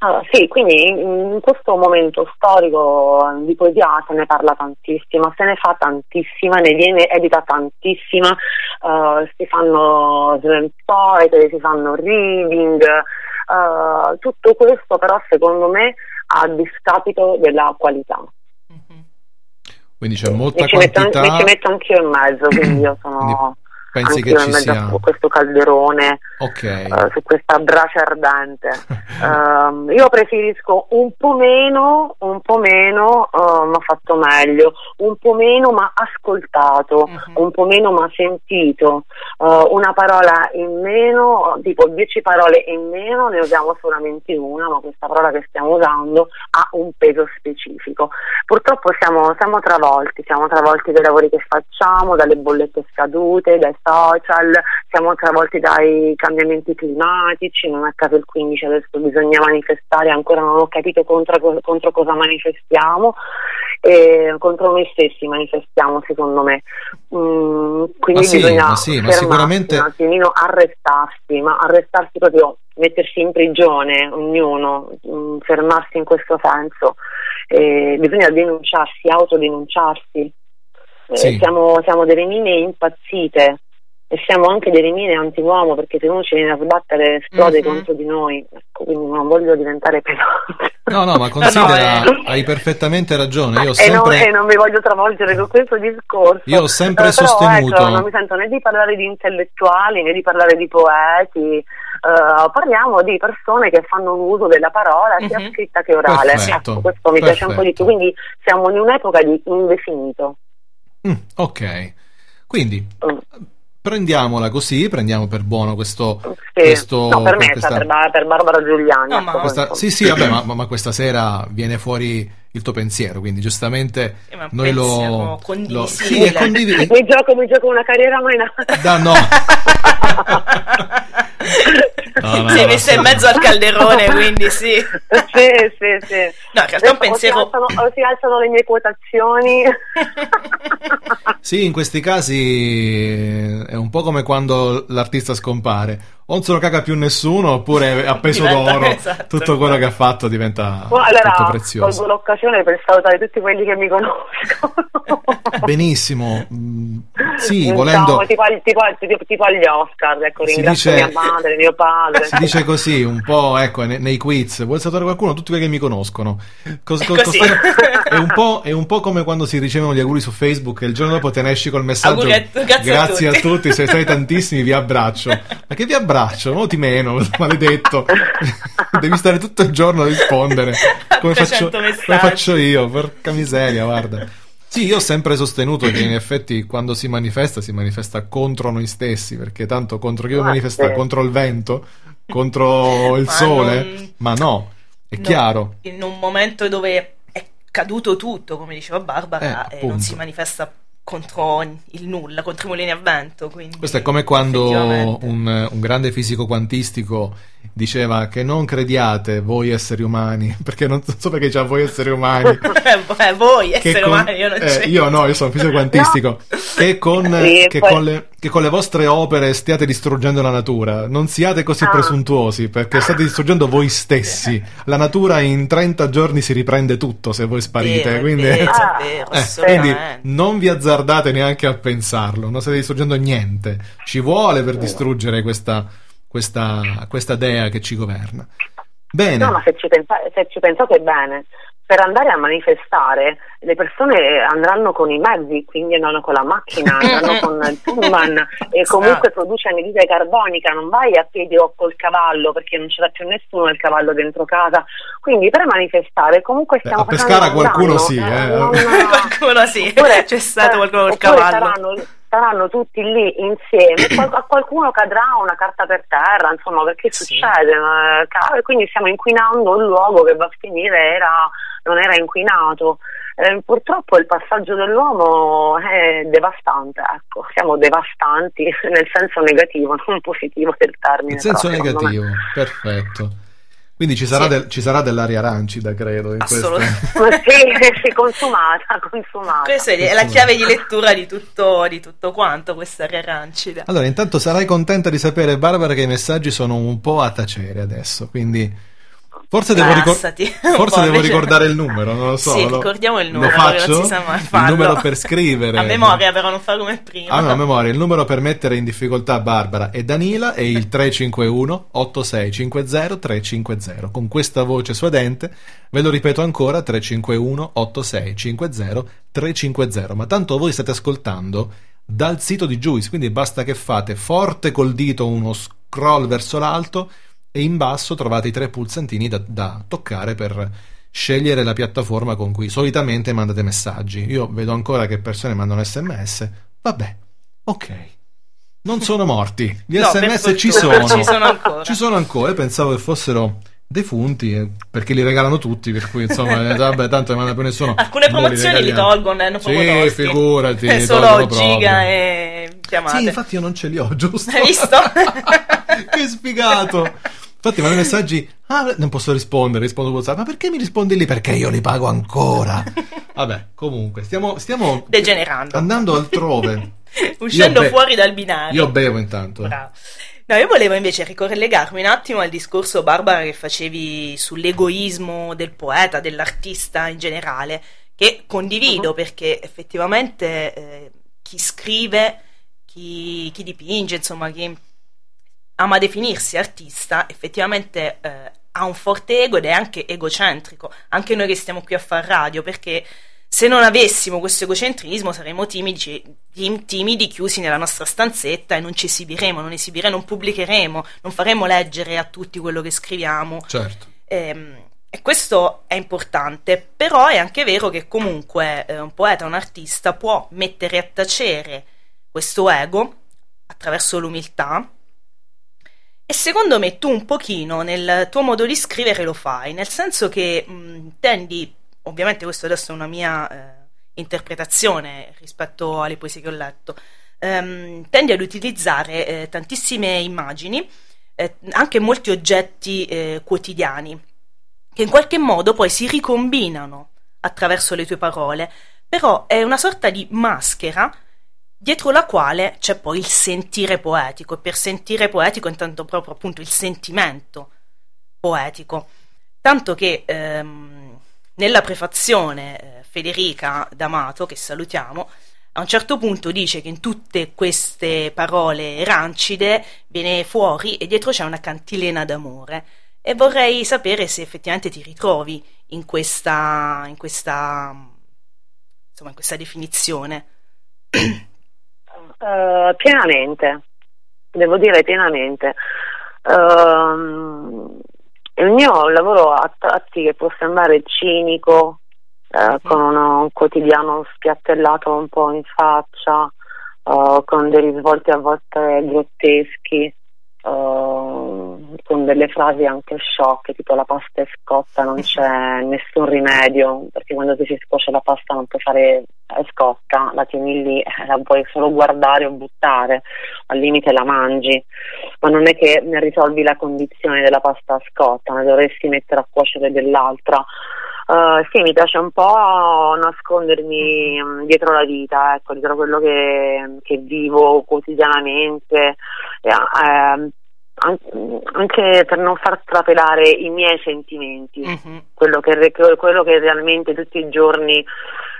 Speaker 6: allora, sì, quindi in, in questo momento storico di poesia se ne parla tantissimo, se ne fa tantissima, ne viene edita tantissima, eh, si fanno slam poetry, si fanno reading, eh, tutto questo però secondo me a discapito della qualità.
Speaker 3: Quindi c'è molta
Speaker 6: Mi ci, metto,
Speaker 3: quantità.
Speaker 6: mi ci metto anch'io in mezzo, quindi io sono...
Speaker 3: Pensi che ci sia-
Speaker 6: a questo calderone,
Speaker 3: Ok.
Speaker 6: eh, su questa brace ardente. Ehm, io preferisco un po' meno, un po' meno, eh, ma fatto meglio, un po' meno ma ascoltato, un po' meno ma sentito, eh, una parola in meno, tipo dieci parole in meno, ne usiamo solamente una, ma questa parola che stiamo usando ha un peso specifico. Purtroppo siamo, siamo travolti, siamo travolti dai lavori che facciamo, dalle bollette scadute, dai social, siamo travolti dai cambiamenti climatici, non a caso il 15 adesso bisogna manifestare, ancora non ho capito contro, contro cosa manifestiamo, e contro noi stessi manifestiamo secondo me. Mm, quindi
Speaker 3: Ma sì,
Speaker 6: bisogna
Speaker 3: ma sì, ma
Speaker 6: fermarsi
Speaker 3: sicuramente-
Speaker 6: un attimino, arrestarsi, ma arrestarsi proprio mettersi in prigione ognuno, mm, fermarsi in questo senso. Eh, bisogna denunciarsi, autodenunciarsi. Eh,
Speaker 3: Sì.
Speaker 6: siamo, siamo delle mine impazzite e siamo anche delle mine anti-uomo perché se uno ci viene a sbattere esplode
Speaker 4: Mhm.
Speaker 6: contro di noi. Ecco, quindi non voglio diventare pesante.
Speaker 3: No, no, ma considera,
Speaker 6: No, eh.
Speaker 3: hai perfettamente ragione. Io ho
Speaker 6: E, non,
Speaker 3: sempre.
Speaker 6: e non mi voglio travolgere con questo discorso.
Speaker 3: Io ho sempre
Speaker 6: Eh, però,
Speaker 3: sostenuto-
Speaker 6: ecco, non mi sento né di parlare di intellettuali né di parlare di poeti, eh, parliamo di persone che fanno un uso della parola sia
Speaker 4: Mhm.
Speaker 6: scritta che orale.
Speaker 3: Perfetto,
Speaker 6: Ecco, questo mi piace un po' di più.
Speaker 3: perfetto.
Speaker 6: Quindi siamo in un'epoca di indefinito.
Speaker 3: Mm, ok. Quindi
Speaker 6: Mm.
Speaker 3: Prendiamola così, prendiamo per buono questo.
Speaker 6: Sì.
Speaker 3: questo
Speaker 6: no, per me,
Speaker 3: questa-
Speaker 6: per, Bar- per Barbara Giuliani.
Speaker 4: No, ma-
Speaker 6: ecco,
Speaker 3: questa- sì, sì, vabbè, ma, ma questa sera viene fuori il tuo pensiero, quindi giustamente
Speaker 4: Eh,
Speaker 3: noi lo, lo- sì, è condivi-
Speaker 6: mi, gioco, mi gioco una carriera mai nata.
Speaker 3: da no. No, no,
Speaker 4: si è
Speaker 3: no,
Speaker 4: messa in mezzo al calderone, quindi sì.
Speaker 6: sì, sì, sì.
Speaker 4: No, in realtà un pensiero-
Speaker 6: O si, alzano, o si alzano le mie quotazioni.
Speaker 3: Sì, in questi casi è un po' come quando l'artista scompare. O non se lo caga più nessuno, oppure a peso
Speaker 4: Diventa-
Speaker 3: d'oro
Speaker 4: esatto.
Speaker 3: tutto quello che ha fatto diventa
Speaker 6: Oh, allora,
Speaker 3: tutto prezioso.
Speaker 6: colgo l'occasione per salutare tutti quelli che mi conoscono.
Speaker 3: Benissimo. Mm, Sì,
Speaker 6: Diciamo,
Speaker 3: volendo
Speaker 6: tipo, tipo, tipo- tipo agli Oscar, ecco,
Speaker 3: Si
Speaker 6: ringrazio
Speaker 3: dice-
Speaker 6: mia madre, mio padre.
Speaker 3: si dice così, un po' ecco, ne- nei quiz. Vuoi salutare qualcuno? Tutti quelli che mi conoscono. Cos- cos- costano- è, un po', è un po' come quando si ricevono gli auguri su Facebook e il giorno dopo te ne esci col messaggio.
Speaker 4: Auguri a- grazie a
Speaker 3: Grazie a
Speaker 4: tutti."
Speaker 3: tutti, siete stati tantissimi, vi abbraccio. Ma che vi abbraccio? No, ti meno, maledetto. Devi stare tutto il giorno a rispondere. Come faccio,
Speaker 4: 300 messaggi.
Speaker 3: come faccio io? Porca miseria, guarda. Sì, io ho sempre sostenuto che in effetti quando si manifesta si manifesta contro noi stessi, perché tanto contro chi vuoi
Speaker 6: Ah,
Speaker 3: manifestare?
Speaker 6: sì.
Speaker 3: Contro il vento? Contro il
Speaker 4: Ma
Speaker 3: sole?
Speaker 4: non-
Speaker 3: Ma no, è
Speaker 4: No,
Speaker 3: chiaro.
Speaker 4: In un momento dove è caduto tutto, come diceva Barbara,
Speaker 3: Eh,
Speaker 4: e non si manifesta contro il nulla, contro i mulini a vento. Quindi,
Speaker 3: Questo è come quando un, un grande fisico quantistico diceva che non crediate voi esseri umani, perché non so perché diceva voi esseri umani.
Speaker 4: Eh, voi, esseri
Speaker 3: con-
Speaker 4: umani, io non
Speaker 3: eh,
Speaker 4: c'è.
Speaker 3: io no, io sono fisico quantistico. Che, con,
Speaker 6: Sì,
Speaker 3: che,
Speaker 6: poi-
Speaker 3: con le, che con le vostre opere stiate distruggendo la natura. Non siate così
Speaker 6: Ah.
Speaker 3: presuntuosi, perché state distruggendo voi stessi. La natura in 30 giorni si riprende tutto se voi sparite.
Speaker 4: Vero,
Speaker 3: quindi,
Speaker 4: vero,
Speaker 6: Ah.
Speaker 4: vero,
Speaker 3: eh,
Speaker 4: assolutamente.
Speaker 3: quindi non vi azzardate neanche a pensarlo, non state distruggendo niente. Ci vuole per distruggere questa, questa, questa dea che ci governa. Bene.
Speaker 6: No, ma se ci, pensa- se ci pensate bene, per andare a manifestare le persone andranno con i mezzi, quindi andranno con la macchina, andranno con il pullman e comunque produce anidride carbonica, non vai a piedi o col cavallo perché non c'era più nessuno il cavallo dentro casa. Quindi per manifestare comunque stiamo
Speaker 3: a
Speaker 6: facendo
Speaker 3: Pescara
Speaker 6: un
Speaker 3: qualcuno
Speaker 6: danno,
Speaker 3: sì, eh.
Speaker 6: non-
Speaker 4: Qualcuno sì,
Speaker 6: Oppure-
Speaker 4: c'è stato
Speaker 6: eh,
Speaker 4: qualcuno col cavallo.
Speaker 6: Saranno, saranno tutti lì insieme, a qualcuno cadrà una carta per terra, insomma, perché
Speaker 4: Sì.
Speaker 6: succede? E quindi stiamo inquinando un luogo che va a finire era, non era inquinato. Eh, purtroppo il passaggio dell'uomo è devastante, ecco, siamo devastanti nel senso negativo, non positivo del termine.
Speaker 3: In senso negativo, perfetto. Quindi ci sarà,
Speaker 4: Sì.
Speaker 3: del- ci sarà dell'aria arancida, credo. In questo.
Speaker 4: Assolutamente.
Speaker 6: Sì, consumata, consumata.
Speaker 4: Questa è la chiave di lettura di tutto, di tutto quanto, questa area arancida.
Speaker 3: Allora, intanto sarai contenta di sapere, Barbara, che i messaggi sono un po' a tacere adesso, quindi forse devo, ricor- forse devo ricordare il numero, non lo so.
Speaker 4: Sì,
Speaker 3: lo-
Speaker 4: ricordiamo il numero,
Speaker 3: Lo faccio?
Speaker 4: mai
Speaker 3: il numero per scrivere.
Speaker 4: A memoria, però, non fa come prima.
Speaker 3: Ah, no, a memoria, il numero per mettere in difficoltà Barbara e Danila è il 351 8650 350. Con questa voce suadente, ve lo ripeto ancora, 351 8650 350. Ma tanto voi state ascoltando dal sito di Juice, quindi basta che fate forte col dito uno scroll verso l'alto e in basso trovate i tre pulsantini da, da toccare per scegliere la piattaforma con cui solitamente mandate messaggi. Io vedo ancora che persone mandano sms, vabbè, ok. Non sono morti, gli
Speaker 4: No,
Speaker 3: sms ci sono.
Speaker 4: ci sono ancora.
Speaker 3: Ci sono ancora, pensavo che fossero defunti eh, perché li regalano tutti, per cui insomma, eh, vabbè, tanto ne manda più nessuno.
Speaker 4: Alcune promozioni li tolgono, hanno proprio
Speaker 3: Sì, figurati, li
Speaker 4: Solo giga e chiamate.
Speaker 3: Sì, infatti io non ce li ho, giusto?
Speaker 4: Hai visto?
Speaker 3: che sfigato! Infatti, mandano messaggi. Ah, non posso rispondere. Rispondo WhatsApp. Ma perché mi rispondi lì? Perché io li pago ancora. Vabbè, comunque, stiamo, stiamo
Speaker 4: Degenerando.
Speaker 3: andando altrove.
Speaker 4: Uscendo
Speaker 3: be-
Speaker 4: fuori dal binario.
Speaker 3: Io bevo intanto. eh.
Speaker 4: Bravo. No, io volevo invece ricollegarmi un attimo al discorso, Barbara, che facevi sull'egoismo del poeta, dell'artista in generale, che condivido perché effettivamente eh, chi scrive, chi, chi dipinge, insomma, chi ama definirsi artista, effettivamente eh, ha un forte ego ed è anche egocentrico. Anche noi che stiamo qui a far radio, perché se non avessimo questo egocentrismo saremmo timidi, tim- timidi, chiusi nella nostra stanzetta e non ci esibiremo, non esibiremo, non pubblicheremo, non faremo leggere a tutti quello che scriviamo.
Speaker 3: Certo.
Speaker 4: Ehm, e questo è importante, però è anche vero che comunque eh, un poeta, un artista può mettere a tacere questo ego attraverso l'umiltà e secondo me tu un pochino nel tuo modo di scrivere lo fai, nel senso che mh, tendi, ovviamente questo adesso è una mia eh, interpretazione rispetto alle poesie che ho letto, ehm, tendi ad utilizzare eh, tantissime immagini, eh, anche molti oggetti eh, quotidiani, che in qualche modo poi si ricombinano attraverso le tue parole, però è una sorta di maschera dietro la quale c'è poi il sentire poetico, e per sentire poetico intendo proprio appunto il sentimento poetico. Tanto che ehm, nella prefazione eh, Federica D'Amato, che salutiamo, a un certo punto dice che in tutte queste parole rancide viene fuori e dietro c'è una cantilena d'amore. E vorrei sapere se effettivamente ti ritrovi in questa, in questa, insomma, in questa definizione.
Speaker 6: Eh, pienamente, devo dire pienamente. Ehm, il mio lavoro a tratti che può sembrare cinico, eh, con uno- un quotidiano spiattellato un po' in faccia, eh, con dei risvolti a volte grotteschi, eh, con delle frasi anche sciocche, tipo la pasta è scotta, non c'è nessun rimedio, perché quando ti si scuoce la pasta non puoi fare è scotta, la tieni lì, eh, la puoi solo guardare o buttare, al limite la mangi, ma non è che ne risolvi la condizione della pasta scotta, ne dovresti mettere a cuocere dell'altra. Eh, sì, mi piace un po' nascondermi mm, dietro la vita, ecco, dietro quello che, che vivo quotidianamente, e, ehm, an- anche per non far trapelare i miei sentimenti, quello, che, quello che realmente tutti i giorni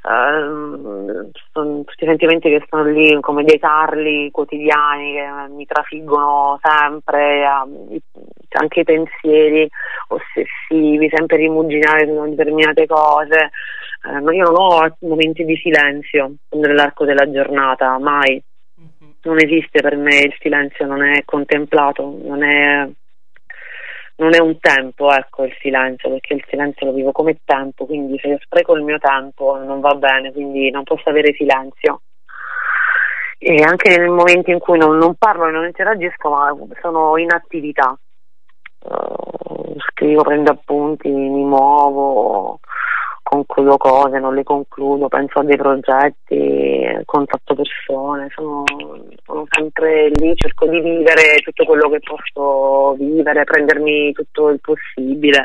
Speaker 6: ehm, sono tutti i sentimenti che sono lì come dei tarli quotidiani che mi trafiggono sempre, ehm, anche i pensieri ossessivi, sempre rimuginare su determinate cose. Eh, ma io non ho momenti di silenzio nell'arco della giornata, mai. Non esiste per me il silenzio, non è contemplato, non è, non è un tempo, ecco, il silenzio, perché il silenzio lo vivo come tempo, quindi se io spreco il mio tempo non va bene, quindi non posso avere silenzio. E anche nel momento in cui non, non parlo e non interagisco, ma sono in attività. Eh, scrivo, prendo appunti, mi muovo, concludo cose, non le concludo, penso a dei progetti, contatto persone, sono, sono sempre lì, cerco di vivere tutto quello che posso vivere, prendermi tutto il possibile.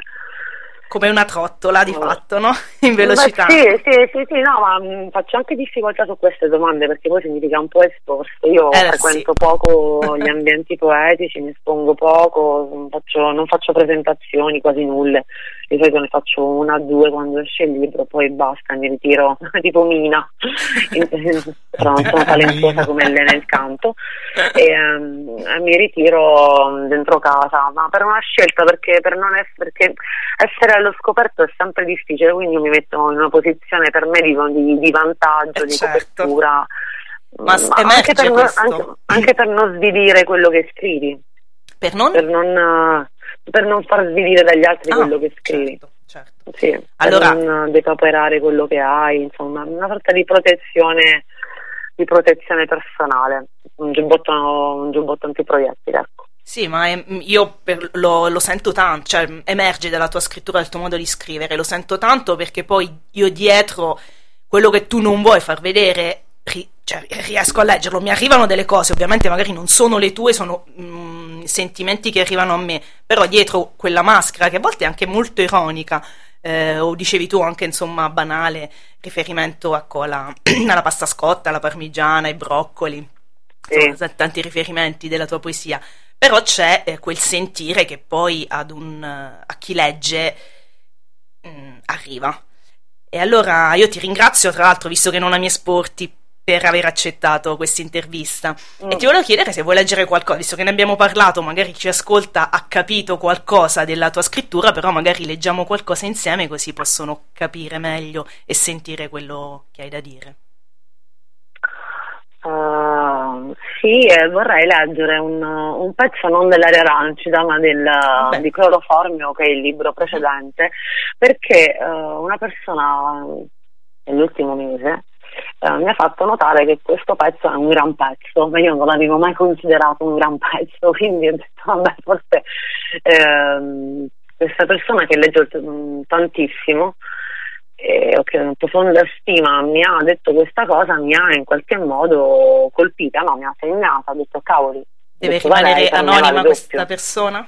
Speaker 4: Come una trottola di fatto, no? In velocità.
Speaker 6: Beh, sì, sì, sì, sì, no, ma mh, faccio anche difficoltà su queste domande perché poi significa un po' esposto. Io
Speaker 4: Eh,
Speaker 6: frequento poco gli ambienti poetici, mi espongo poco, non faccio, non faccio presentazioni, quasi nulle. Di solito ne faccio una o due quando esce il libro, poi basta, mi ritiro tipo Mina, però non sono talentuosa come lei nel canto, e ehm, mi ritiro dentro casa, ma per una scelta, perché per non essere, perché essere allo scoperto è sempre difficile, quindi io mi metto in una posizione per me di, di- di vantaggio, di
Speaker 4: certo.
Speaker 6: copertura.
Speaker 4: Ma
Speaker 6: Ma anche, per non, anche, anche per non svilire quello che scrivi.
Speaker 4: Per non?
Speaker 6: Per non, eh, per non far svilire dagli altri
Speaker 4: Ah,
Speaker 6: quello che scrivi.
Speaker 4: certo.
Speaker 6: Sì,
Speaker 4: Allora-
Speaker 6: per non depauperare quello che hai, insomma, una sorta di protezione, di protezione personale, un giubbotto, un giubbotto antiproiettile, ecco.
Speaker 4: Sì, ma è- io per- lo, lo sento tanto, cioè emerge dalla tua scrittura, dal tuo modo di scrivere, lo sento tanto perché poi io dietro quello che tu non vuoi far vedere, ri- cioè, riesco a leggerlo, mi arrivano delle cose, ovviamente magari non sono le tue, sono mm, sentimenti che arrivano a me, però dietro quella maschera che a volte è anche molto ironica, eh, o dicevi tu anche insomma banale, riferimento ecco, alla, alla pasta scotta, alla parmigiana, ai broccoli, insomma, t- tanti riferimenti della tua poesia, però c'è eh, quel sentire che poi ad un, eh, a chi legge mm, arriva. E allora io ti ringrazio, tra l'altro, visto che non ami esporti, per aver accettato questa intervista. E ti volevo chiedere se vuoi leggere qualcosa, visto che ne abbiamo parlato, magari chi ascolta ha capito qualcosa della tua scrittura, però magari leggiamo qualcosa insieme così possono capire meglio e sentire quello che hai da dire.
Speaker 6: Uh, sì, eh, vorrei leggere un, un pezzo non dell'area arancida ma del, di Cloroformio che è il libro precedente perché eh, una persona nell'ultimo mese eh, mi ha fatto notare che questo pezzo è un gran pezzo ma io non l'avevo mai considerato un gran pezzo quindi ho detto vabbè forse ehm, questa persona che legge mm, tantissimo e ho una profonda stima mi ha detto questa cosa, mi ha in qualche modo colpita, no, mi ha segnata, ha detto cavoli.
Speaker 4: Deve
Speaker 6: detto,
Speaker 4: rimanere anonima questa persona?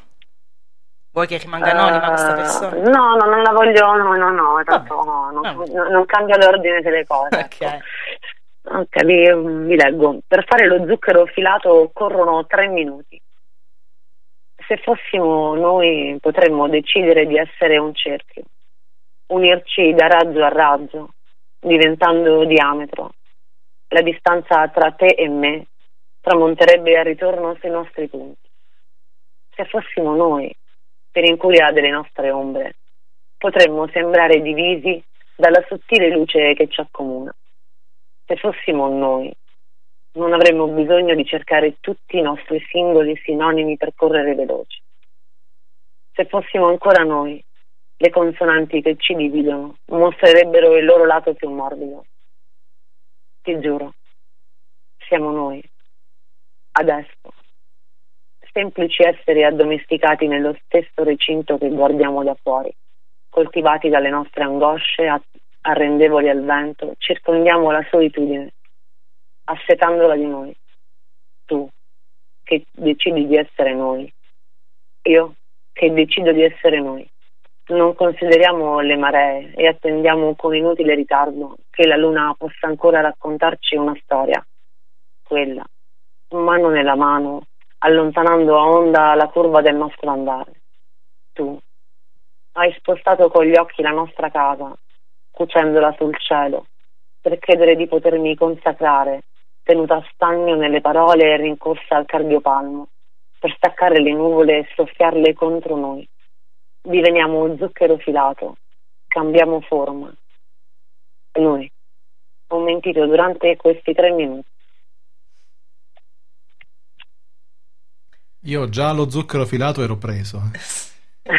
Speaker 4: Vuoi che rimanga anonima questa
Speaker 6: Eh,
Speaker 4: persona?
Speaker 6: No, no, non la voglio, no, no, no, tanto no, non, non- non cambia l'ordine delle cose. ecco. Ok, vi, vi leggo. Per fare lo zucchero filato occorrono tre minuti. Se fossimo noi potremmo decidere di essere un cerchio, unirci da raggio a raggio, diventando diametro. La distanza tra te e me tramonterebbe al ritorno sui nostri punti. Se fossimo noi, per incuria delle nostre ombre, potremmo sembrare divisi dalla sottile luce che ci accomuna. Se fossimo noi, non avremmo bisogno di cercare tutti i nostri singoli sinonimi per correre veloci. Se fossimo ancora noi, le consonanti che ci dividono mostrerebbero il loro lato più morbido. Ti giuro, siamo noi, adesso, semplici esseri addomesticati nello stesso recinto che guardiamo da fuori, coltivati dalle nostre angosce, arrendevoli al vento, circondiamo la solitudine, assetandola di noi. Tu, che decidi di essere noi, io, che decido di essere noi. Non consideriamo le maree e attendiamo con inutile ritardo che la luna possa ancora raccontarci una storia, quella, mano nella mano, allontanando a onda la curva del nostro andare. Tu hai spostato con gli occhi la nostra casa, cucendola sul cielo, per credere di potermi consacrare, tenuta a stagno nelle parole e rincorsa al cardiopalmo, per staccare le nuvole e soffiarle contro noi. Diveniamo zucchero filato, cambiamo forma. Noi ho mentito durante questi tre minuti.
Speaker 3: Io già lo zucchero filato ero preso.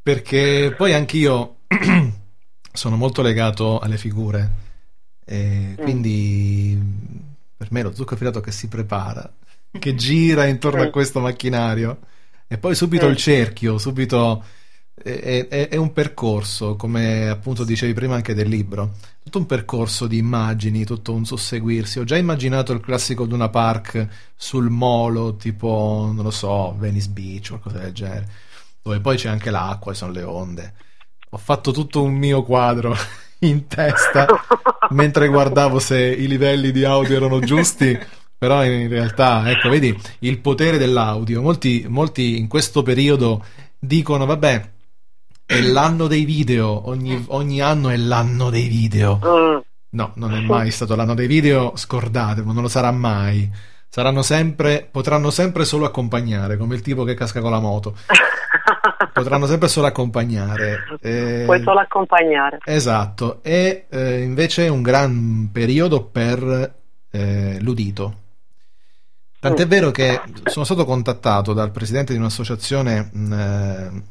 Speaker 3: Perché poi anch'io sono molto legato alle figure. E quindi per me lo zucchero filato che si prepara, che gira intorno a questo macchinario e poi subito il cerchio, subito è, è- è un percorso, come appunto dicevi prima anche del libro, tutto un percorso di immagini, tutto un susseguirsi. Ho già immaginato il classico Luna Park sul molo, tipo, non lo so, Venice Beach o qualcosa del genere, dove poi c'è anche l'acqua, ci sono le onde. Ho fatto tutto un mio quadro in testa mentre guardavo se i livelli di audio erano giusti. Però in realtà, ecco, vedi il potere dell'audio. Molti, molti in questo periodo dicono: Vabbè, è l'anno dei video, ogni, ogni anno è l'anno dei video. No, non è mai stato l'anno dei video, scordatelo, non lo sarà mai. Saranno sempre, potranno sempre solo accompagnare, come il tipo che casca con la moto. potranno sempre solo accompagnare. Eh,
Speaker 6: Puoi solo accompagnare.
Speaker 3: Esatto, e eh, invece è un gran periodo per eh, l'udito. Tant'è
Speaker 6: Mm.
Speaker 3: vero che sono stato contattato dal presidente di un'associazione mh, eh,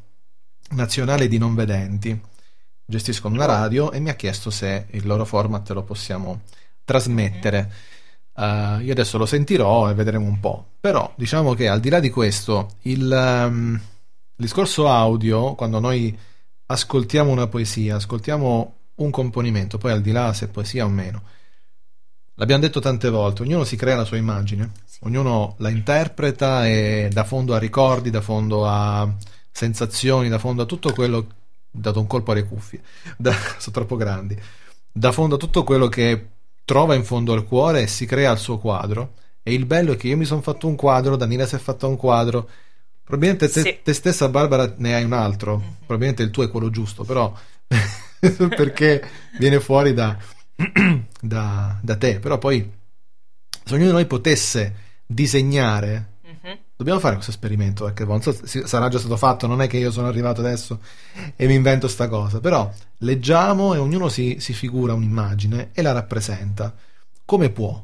Speaker 3: nazionale di non vedenti, gestiscono una radio e mi ha chiesto se il loro format lo possiamo trasmettere. Eh, io adesso lo sentirò e vedremo un po'. Però diciamo che al di là di questo, il ehm, discorso audio, quando noi ascoltiamo una poesia, ascoltiamo un componimento, poi al di là se è poesia o meno, l'abbiamo detto tante volte, ognuno si crea la sua immagine, ognuno la interpreta e da fondo a ricordi, da fondo a sensazioni, da fondo a tutto quello, dato un colpo alle cuffie, da- sono troppo grandi, da fondo a tutto quello che trova in fondo al cuore e si crea il suo quadro. E il bello è che io mi sono fatto un quadro, Danila si è fatto un quadro. Probabilmente te,
Speaker 4: Sì.
Speaker 3: te stessa, Barbara, ne hai un altro. Probabilmente il tuo è quello giusto, però perché viene fuori da, da, da te. Però poi, se ognuno di noi potesse disegnare, dobbiamo fare questo esperimento. Perché non so se sarà già stato fatto, non è che io sono arrivato adesso e mi invento sta cosa. Però leggiamo e ognuno si, si figura un'immagine e la rappresenta come può.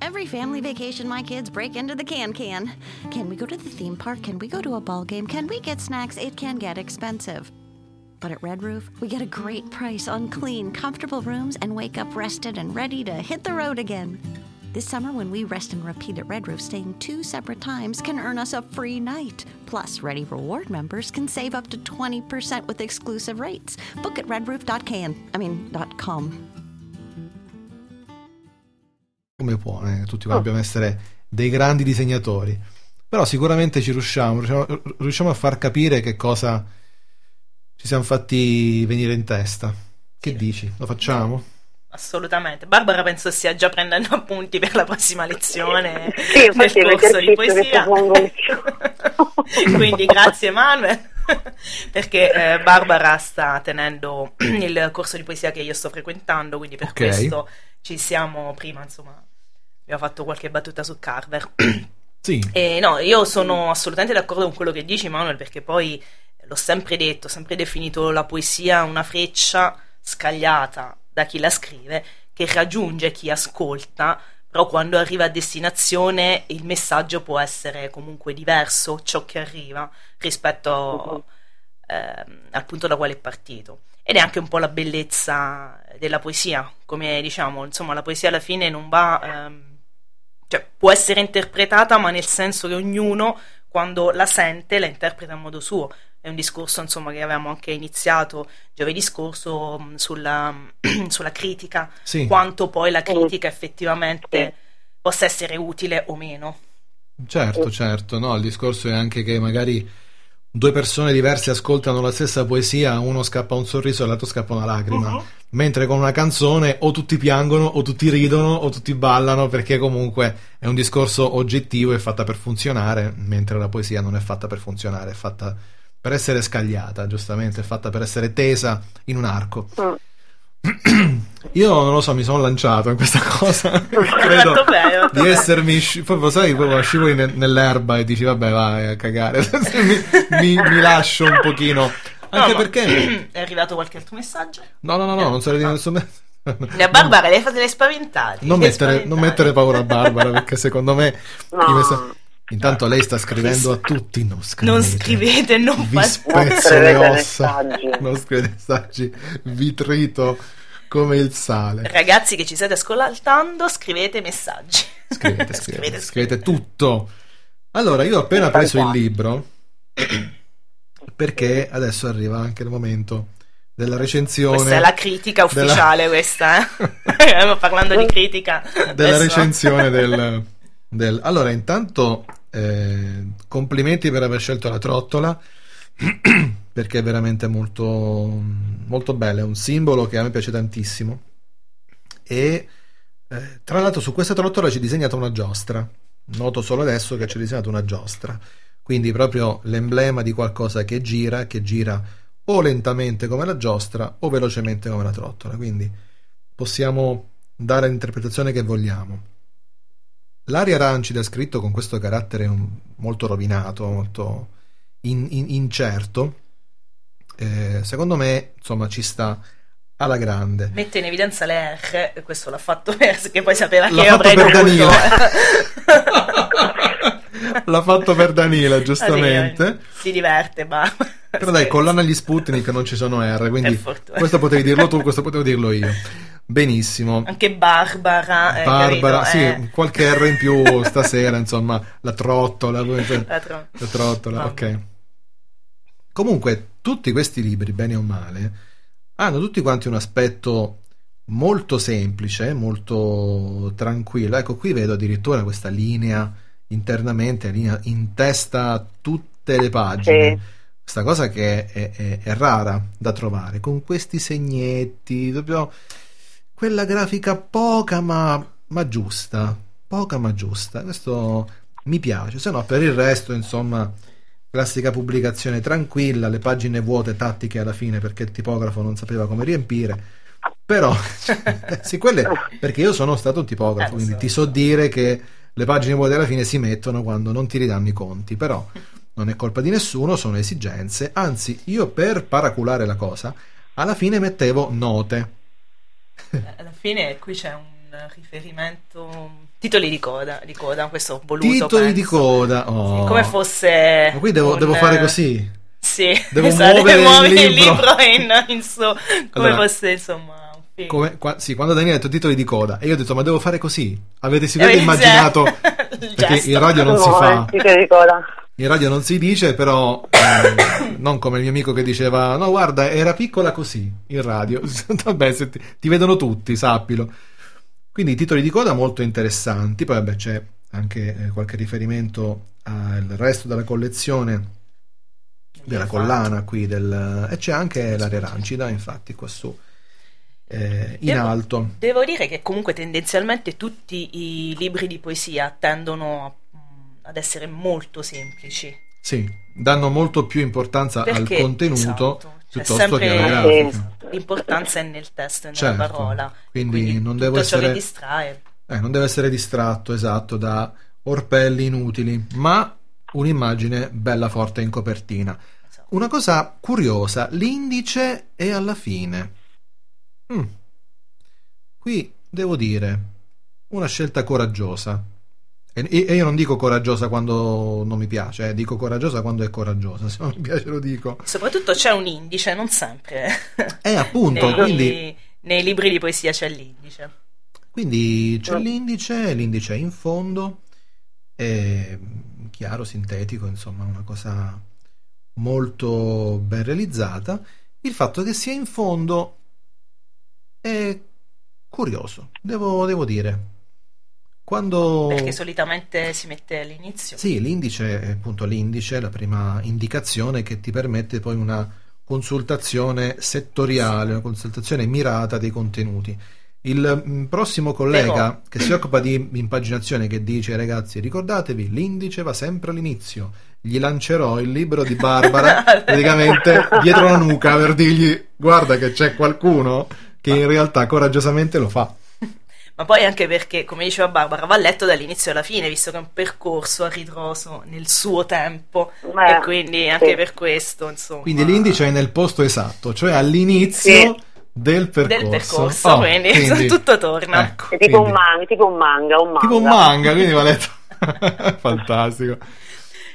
Speaker 12: Every family vacation, my kids break into the can can. Can we go to the theme park? Can we go to a ball game? Can we get snacks? It can get expensive. But at Red Roof, we get a great price on clean, comfortable rooms and wake up rested and ready to hit the road again. This summer, when we rest and repeat at Red Roof, staying two separate times can earn us a free night. Plus, Ready Reward members can save up to 20% with exclusive rates. Book at redroof.can. I mean, dot .com.
Speaker 3: come può, eh, tutti quanti dobbiamo essere dei grandi disegnatori. Però sicuramente ci riusciamo, riusciamo, riusciamo a far capire che cosa ci siamo fatti venire in testa. Che dici? Lo facciamo?
Speaker 4: Assolutamente. Barbara penso stia già prendendo appunti per la prossima lezione
Speaker 6: Sì, infatti
Speaker 4: corso di poesia. Quindi grazie Manuel. Perché eh, Barbara sta tenendo il corso di poesia che io sto frequentando, quindi per
Speaker 3: Ok.
Speaker 4: questo ci siamo prima, insomma, abbiamo fatto qualche battuta su Carver.
Speaker 3: Sì.
Speaker 4: E no, io sono assolutamente d'accordo con quello che dici, Manuel, perché poi l'ho sempre detto, ho sempre definito la poesia una freccia scagliata da chi la scrive che raggiunge chi ascolta, però quando arriva a destinazione il messaggio può essere comunque diverso, ciò che arriva rispetto ehm, al punto da quale è partito. Ed è anche un po' la bellezza della poesia, come diciamo, insomma, la poesia alla fine non va. ehm, cioè, può essere interpretata, ma nel senso che ognuno, quando la sente, la interpreta a modo suo. È un discorso, insomma, che avevamo anche iniziato giovedì scorso mh, sulla, sulla critica,
Speaker 3: Sì.
Speaker 4: quanto poi la critica effettivamente possa essere utile o meno.
Speaker 3: Certo, certo, no, il discorso è anche che magari due persone diverse ascoltano la stessa poesia, uno scappa un sorriso e l'altro scappa una lacrima,
Speaker 4: Uh-huh.
Speaker 3: mentre con una canzone o tutti piangono o tutti ridono o tutti ballano perché comunque è un discorso oggettivo e fatta per funzionare, mentre la poesia non è fatta per funzionare, è fatta per essere scagliata, giustamente, è fatta per essere tesa in un arco. Io non lo so, mi sono lanciato in questa cosa. Credo
Speaker 4: fatto bene, fatto
Speaker 3: di
Speaker 4: bene.
Speaker 3: essermi sci- proprio sai, proprio scivoli ne- nell'erba e dici vabbè, vai a cagare. mi, mi- mi lascio un pochino. Anche
Speaker 4: No,
Speaker 3: perché
Speaker 4: è arrivato qualche altro messaggio?
Speaker 3: No, no, no, no, non sarei di nessun
Speaker 4: La Barbara, lei fa delle spaventate.
Speaker 3: non
Speaker 4: le
Speaker 3: mettere, non mettere paura a Barbara perché secondo me messa- intanto lei sta scrivendo a tutti non scrivete,
Speaker 4: Non scrivete, non
Speaker 3: vi spezzo
Speaker 6: scrivete
Speaker 3: le ossa
Speaker 6: messaggi.
Speaker 3: non scrivete messaggi vi trito come il sale
Speaker 4: Ragazzi che ci state ascoltando, scrivete messaggi.
Speaker 3: scrivete, scrivete, scrivete tutto allora io ho appena preso il libro perché adesso arriva anche il momento della recensione
Speaker 4: Questa è la critica
Speaker 3: della-
Speaker 4: ufficiale, questa, eh? Stiamo parlando di critica.
Speaker 3: della
Speaker 4: Adesso-
Speaker 3: recensione del, del- Allora, intanto eh, complimenti per aver scelto la trottola perché è veramente molto, molto bella, è un simbolo che a me piace tantissimo. E eh, tra l'altro su questa trottola c'è disegnata una giostra, noto solo adesso che c'è disegnata una giostra, quindi proprio l'emblema di qualcosa che gira, che gira o lentamente come la giostra o velocemente come la trottola, quindi possiamo dare l'interpretazione che vogliamo. L'aria arancida scritto con questo carattere molto rovinato, molto in- in- incerto, eh, secondo me, insomma, ci sta alla grande.
Speaker 4: Mette in evidenza le R, questo l'ha fatto perché poi sapeva
Speaker 3: L'ha
Speaker 4: che avrei
Speaker 3: per
Speaker 4: dovuto.
Speaker 3: L'ha fatto per Danila, giustamente.
Speaker 4: si diverte, ma
Speaker 3: Però dai, collana agli Sputnik non ci sono R, quindi questo potevi dirlo tu, questo potevo dirlo io. Benissimo.
Speaker 4: anche Barbara, eh,
Speaker 3: Barbara,
Speaker 4: capito?
Speaker 3: sì,
Speaker 4: Eh,
Speaker 3: qualche R in più stasera, insomma, la trottola,
Speaker 4: La tro-
Speaker 3: la trottola,
Speaker 4: Vabbè.
Speaker 3: ok. Comunque, tutti questi libri, bene o male, hanno tutti quanti un aspetto molto semplice, molto tranquillo. Ecco, qui vedo addirittura questa linea internamente, linea in testa a tutte le pagine.
Speaker 6: Sì.
Speaker 3: Questa cosa che è, è- è rara da trovare, con questi segnetti, proprio quella grafica poca ma, ma giusta, poca ma giusta. Questo mi piace, se no per il resto, insomma, classica pubblicazione tranquilla, le pagine vuote tattiche alla fine perché il tipografo non sapeva come riempire. Però, sì, quelle perché io sono stato un tipografo, quindi ti so dire che le pagine vuote alla fine si mettono quando non ti ridanno i conti, però non è colpa di nessuno, sono esigenze. Anzi, io per paraculare la cosa, alla fine mettevo note.
Speaker 4: alla fine qui c'è un riferimento titoli di coda, di coda questo voluto
Speaker 3: Titoli
Speaker 4: penso.
Speaker 3: di coda. oh.
Speaker 4: come fosse
Speaker 3: Ma qui devo,
Speaker 4: un,
Speaker 3: devo fare
Speaker 4: eh,
Speaker 3: così.
Speaker 4: sì
Speaker 3: Devo
Speaker 4: esatto,
Speaker 3: muovere il
Speaker 4: muovi il
Speaker 3: libro.
Speaker 4: libro in, in su come
Speaker 3: Allora,
Speaker 4: fosse insomma un film
Speaker 3: Come, qua- sì, quando Daniele ha detto titoli di coda, e io ho detto, ma devo fare così? Avete sicuramente
Speaker 4: Avete-
Speaker 3: immaginato?
Speaker 4: il
Speaker 3: Perché in radio non si
Speaker 6: No,
Speaker 3: fa.
Speaker 6: sì, che ricorda.
Speaker 3: In radio non si dice, però eh, non come il mio amico che diceva: No, guarda, era piccola così in radio. Vabbè, ti, ti vedono tutti, sappilo. Quindi titoli di coda molto interessanti. Poi, vabbè, c'è anche eh, qualche riferimento al resto della collezione della collana qui. Del, e c'è anche l'area rancida, infatti, qua su eh, in
Speaker 4: Devo-
Speaker 3: alto.
Speaker 4: devo dire che comunque tendenzialmente tutti i libri di poesia tendono a- ad essere molto semplici
Speaker 3: Sì, danno molto più importanza
Speaker 4: Perché,
Speaker 3: al contenuto
Speaker 4: esatto, c'è
Speaker 3: piuttosto
Speaker 4: sempre
Speaker 3: che alla grafica.
Speaker 4: l'importanza è nel testo e nella
Speaker 3: Certo,
Speaker 4: parola
Speaker 3: quindi non devo essere-
Speaker 4: distrae
Speaker 3: Eh, non deve essere distratto, esatto, da orpelli inutili, ma un'immagine bella forte in copertina. Una cosa curiosa, l'indice è alla fine. Mm. Qui devo dire, una scelta coraggiosa. E io non dico coraggiosa quando non mi piace, eh, dico coraggiosa quando è coraggiosa, se non mi piace lo dico.
Speaker 4: soprattutto c'è un indice non sempre
Speaker 3: Eh, appunto,
Speaker 4: nei,
Speaker 3: quindi
Speaker 4: nei libri di poesia c'è l'indice
Speaker 3: Quindi c'è l'indice, l'indice è in fondo, è chiaro, sintetico, insomma, una cosa molto ben realizzata. Il fatto che sia in fondo è curioso, devo, devo dire. Quando...
Speaker 4: perché solitamente si mette all'inizio.
Speaker 3: Sì, l'indice è appunto l'indice, la prima indicazione che ti permette poi una consultazione settoriale, una consultazione mirata dei contenuti. Il mm, prossimo collega
Speaker 4: Però-
Speaker 3: che si occupa di impaginazione che dice ragazzi ricordatevi l'indice va sempre all'inizio. Gli lancerò il libro di Barbara praticamente dietro la nuca per dirgli guarda che c'è qualcuno che in realtà coraggiosamente lo fa
Speaker 4: Ma poi anche perché, come diceva Barbara, va letto dall'inizio alla fine, visto che è un percorso a ritroso nel suo tempo.
Speaker 6: Beh,
Speaker 4: e quindi anche
Speaker 6: sì.
Speaker 4: per questo, insomma.
Speaker 3: quindi l'indice è nel posto esatto cioè all'inizio del percorso,
Speaker 4: Del percorso,
Speaker 3: Oh,
Speaker 4: quindi, tutto torna.
Speaker 3: ecco,
Speaker 6: È tipo
Speaker 3: quindi-
Speaker 6: un manga, tipo un manga, un manga.
Speaker 3: tipo un manga quindi va letto fantastico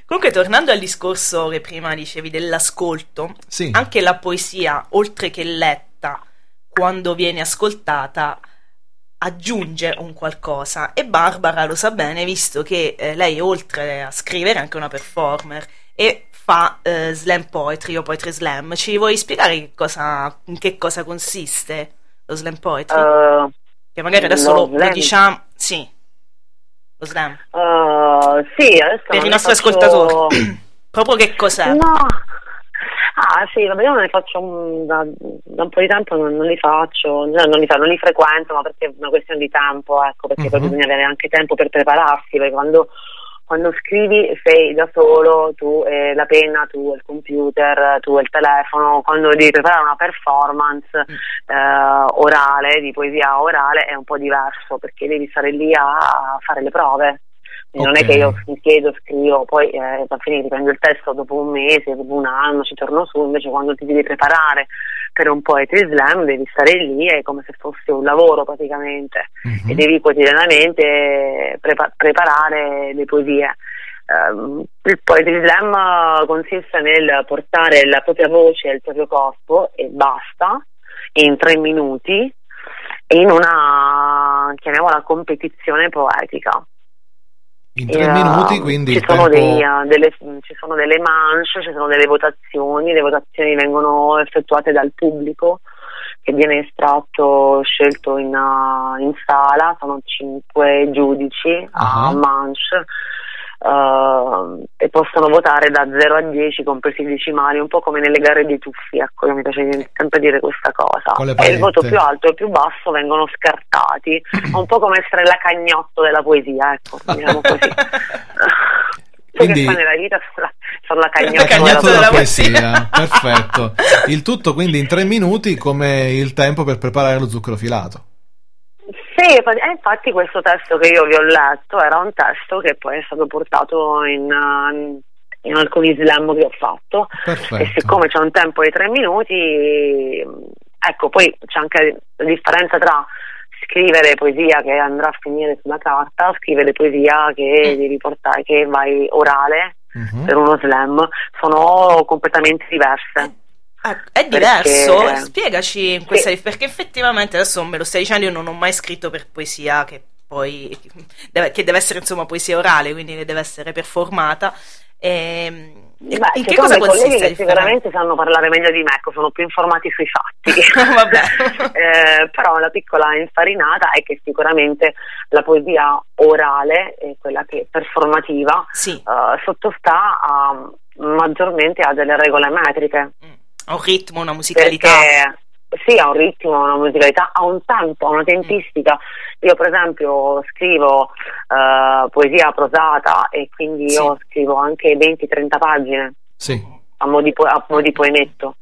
Speaker 4: Comunque, tornando al discorso che prima dicevi dell'ascolto,
Speaker 3: Sì.
Speaker 4: anche la poesia, oltre che letta, quando viene ascoltata, aggiunge un qualcosa. E Barbara lo sa bene, visto che eh, lei, oltre a scrivere, è anche una performer e fa eh, slam poetry o poetry slam. Ci vuoi spiegare che cosa, in che cosa consiste lo slam poetry?
Speaker 6: Eh,
Speaker 4: che magari adesso
Speaker 6: lo
Speaker 4: lo, diciamo. Sì, lo slam.
Speaker 6: eh, sì, adesso
Speaker 4: Per i nostri
Speaker 6: faccio-
Speaker 4: ascoltatori. Proprio che cos'è?
Speaker 6: No. Ah sì, vabbè, io non ne faccio un- da, da un po' di tempo, non, non li faccio, no, non li, fa- non li frequento, ma perché è una questione di tempo, ecco, perché poi
Speaker 3: Mhm.
Speaker 6: bisogna avere anche tempo per prepararsi, perché quando, quando scrivi sei da solo, tu e la penna, tu il computer, tu il telefono, quando devi preparare una performance eh, orale, di poesia orale, è un po' diverso, perché devi stare lì a fare le prove Quindi Non è che io mi chiedo, scrivo, poi eh, va a finire, prendo il testo dopo un mese, dopo un anno, ci torno su, invece quando ti devi preparare per un poetry slam devi stare lì, è come se fosse un lavoro praticamente e devi quotidianamente prepa- preparare le poesie. Ehm, il poetry slam consiste nel portare la propria voce e il proprio corpo e basta, in tre minuti, in una, chiamiamola, competizione poetica.
Speaker 3: In tre
Speaker 6: Eh,
Speaker 3: minuti, quindi
Speaker 6: ci sono,
Speaker 3: tempo...
Speaker 6: dei, eh, delle, ci sono delle manche, ci sono delle votazioni, le votazioni vengono effettuate dal pubblico che viene estratto, scelto in, uh, in sala, sono cinque giudici a
Speaker 3: Ah.
Speaker 6: manche uh, e possono votare da 0 a 10 compresi i decimali, un po' come nelle gare dei tuffi, ecco, io mi piace sempre dire questa cosa. E il voto più alto e il più basso vengono scartati, un po' come essere la cagnotto della poesia, ecco, diciamo così.
Speaker 3: Quindi-
Speaker 6: che nella vita sono la, cagnotto, della poesia,
Speaker 3: perfetto. Il tutto quindi in tre minuti come il tempo per preparare lo zucchero filato.
Speaker 6: Sì, e infatti questo testo che io vi ho letto era un testo che poi è stato portato in, uh, in alcuni slam che ho fatto e
Speaker 3: Perfetto.
Speaker 6: siccome c'è un tempo di tre minuti, ecco, poi c'è anche la differenza tra scrivere poesia che andrà a finire sulla carta, scrivere poesia che devi portare, che vai orale per uno slam, sono completamente diverse.
Speaker 4: È diverso?
Speaker 6: Perché-
Speaker 4: Spiegaci in questa perché effettivamente adesso me lo stai dicendo, io non ho mai scritto per poesia che poi deve, che deve essere insomma poesia orale, quindi deve essere performata. Ehm,
Speaker 6: Beh,
Speaker 4: in che cosa consiste?
Speaker 6: che sicuramente sanno parlare meglio di me, ecco, sono più informati sui fatti. Eh, però la piccola infarinata è che sicuramente la poesia orale, eh, quella che performativa, eh, sottostà a, maggiormente a delle regole metriche.
Speaker 4: Ha un ritmo, una musicalità.
Speaker 6: Perché sì, ha un ritmo, ha una musicalità, ha un tempo, ha una tempistica. Io per esempio scrivo eh, poesia prosata e quindi io scrivo anche 20-30 pagine
Speaker 3: Sì.
Speaker 6: a mo' di, po- a mo' di poemetto.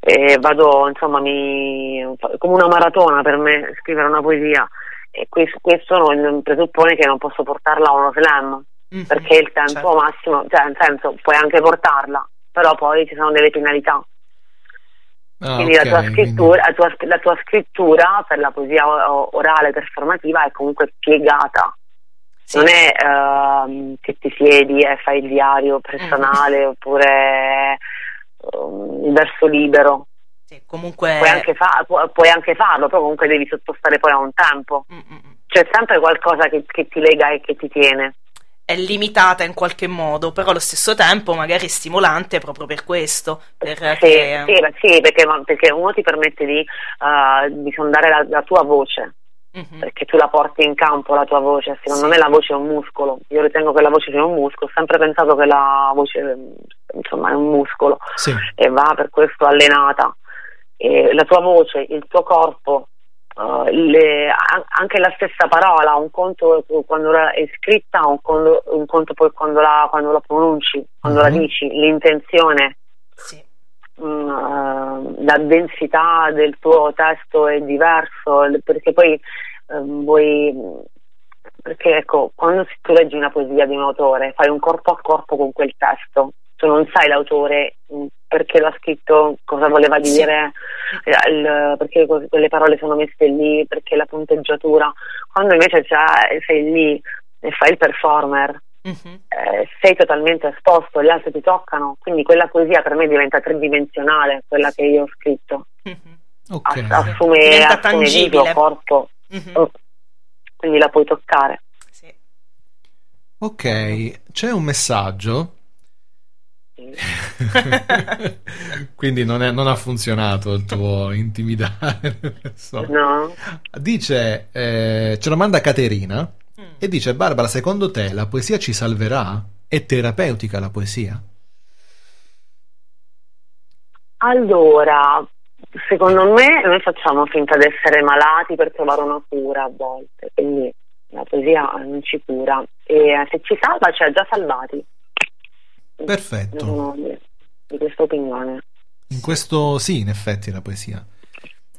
Speaker 6: E vado, insomma, mi, come una maratona per me scrivere una poesia. E questo, questo non presuppone che non posso portarla a uno slam, perché il tempo massimo, cioè nel senso, puoi anche portarla, però poi ci sono delle penalità.
Speaker 3: Ah,
Speaker 6: quindi la, tua scrittura, la, tua, la tua scrittura per la poesia orale performativa è comunque piegata. Non è ehm, che ti siedi e fai il diario personale oppure ehm, il verso libero.
Speaker 4: comunque
Speaker 6: Puoi anche, fa- pu- puoi anche farlo, però comunque devi sottostare poi a un tempo. C'è sempre qualcosa che, che ti lega e che ti tiene.
Speaker 4: È limitata in qualche modo, però allo stesso tempo magari è stimolante proprio per questo. Per
Speaker 6: Sì,
Speaker 4: che-
Speaker 6: sì, sì, perché, perché uno ti permette di, eh, di sondare la, la tua voce,
Speaker 4: Mhm.
Speaker 6: perché tu la porti in campo la tua voce, secondo me la voce è un muscolo, io ritengo che la voce sia un muscolo, ho sempre pensato che la voce insomma è un muscolo
Speaker 3: Sì.
Speaker 6: e va per questo allenata. E la tua voce, il tuo corpo, eh, le- an- anche la stessa parola, un conto quando la- è scritta, un conto, un conto poi quando la, quando la pronunci, quando la
Speaker 3: Mhm.
Speaker 6: dici, l'intenzione, mm, eh, la densità del tuo testo è diverso, perché poi ehm, vuoi perché ecco, quando tu leggi una poesia di un autore, fai un corpo a corpo con quel testo, tu non sai l'autore mh, perché l'ha scritto, cosa voleva
Speaker 4: Sì.
Speaker 6: dire, eh, il- perché que- quelle parole sono messe lì, perché la punteggiatura. Quando invece già sei lì e fai il performer, eh, sei totalmente esposto, gli altri ti toccano, quindi quella poesia per me diventa tridimensionale, quella che io ho scritto.
Speaker 3: Ok.
Speaker 6: Ass- assume,
Speaker 4: Diventa
Speaker 6: assume
Speaker 4: tangibile.
Speaker 6: video, corpo,
Speaker 4: Mhm.
Speaker 6: quindi la puoi toccare.
Speaker 3: Ok, c'è un messaggio. Quindi non, è- non ha funzionato il tuo intimidare. So.
Speaker 6: No.
Speaker 3: Dice, eh, ce lo manda Caterina e dice: Barbara, secondo te la poesia ci salverà? È terapeutica la poesia?
Speaker 6: Allora, secondo me noi facciamo finta di essere malati per trovare una cura a volte, quindi la poesia non ci cura e eh, se ci salva ci ha già salvati.
Speaker 3: Perfetto.
Speaker 6: Io sono di, questa opinione.
Speaker 3: In questo sì, in effetti la poesia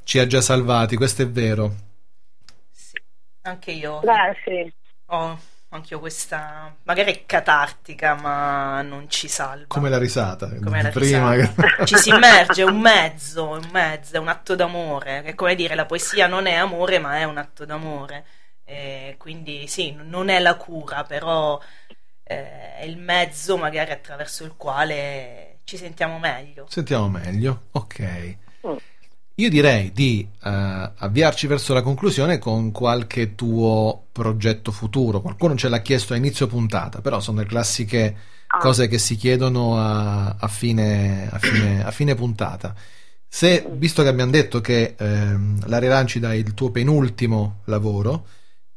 Speaker 3: ci ha già salvati, questo è vero.
Speaker 4: Anche io
Speaker 6: Beh, sì.
Speaker 4: ho anch'io questa, magari è catartica, ma non ci salva.
Speaker 3: Come la risata.
Speaker 4: Come la
Speaker 3: prima
Speaker 4: risata.
Speaker 3: che-
Speaker 4: Ci si immerge, è un mezzo, è un mezzo, è un atto d'amore. È come dire, la poesia non è amore, ma è un atto d'amore. E quindi sì, non è la cura, però eh, è il mezzo magari attraverso il quale ci sentiamo meglio.
Speaker 3: Sentiamo meglio. Ok. Io direi di eh, avviarci verso la conclusione con qualche tuo progetto futuro. Qualcuno ce l'ha chiesto a inizio puntata, però sono le classiche cose che si chiedono a, a fine, a, fine, a fine puntata. Se, visto che abbiamo detto che ehm, la Rilancida è il tuo penultimo lavoro,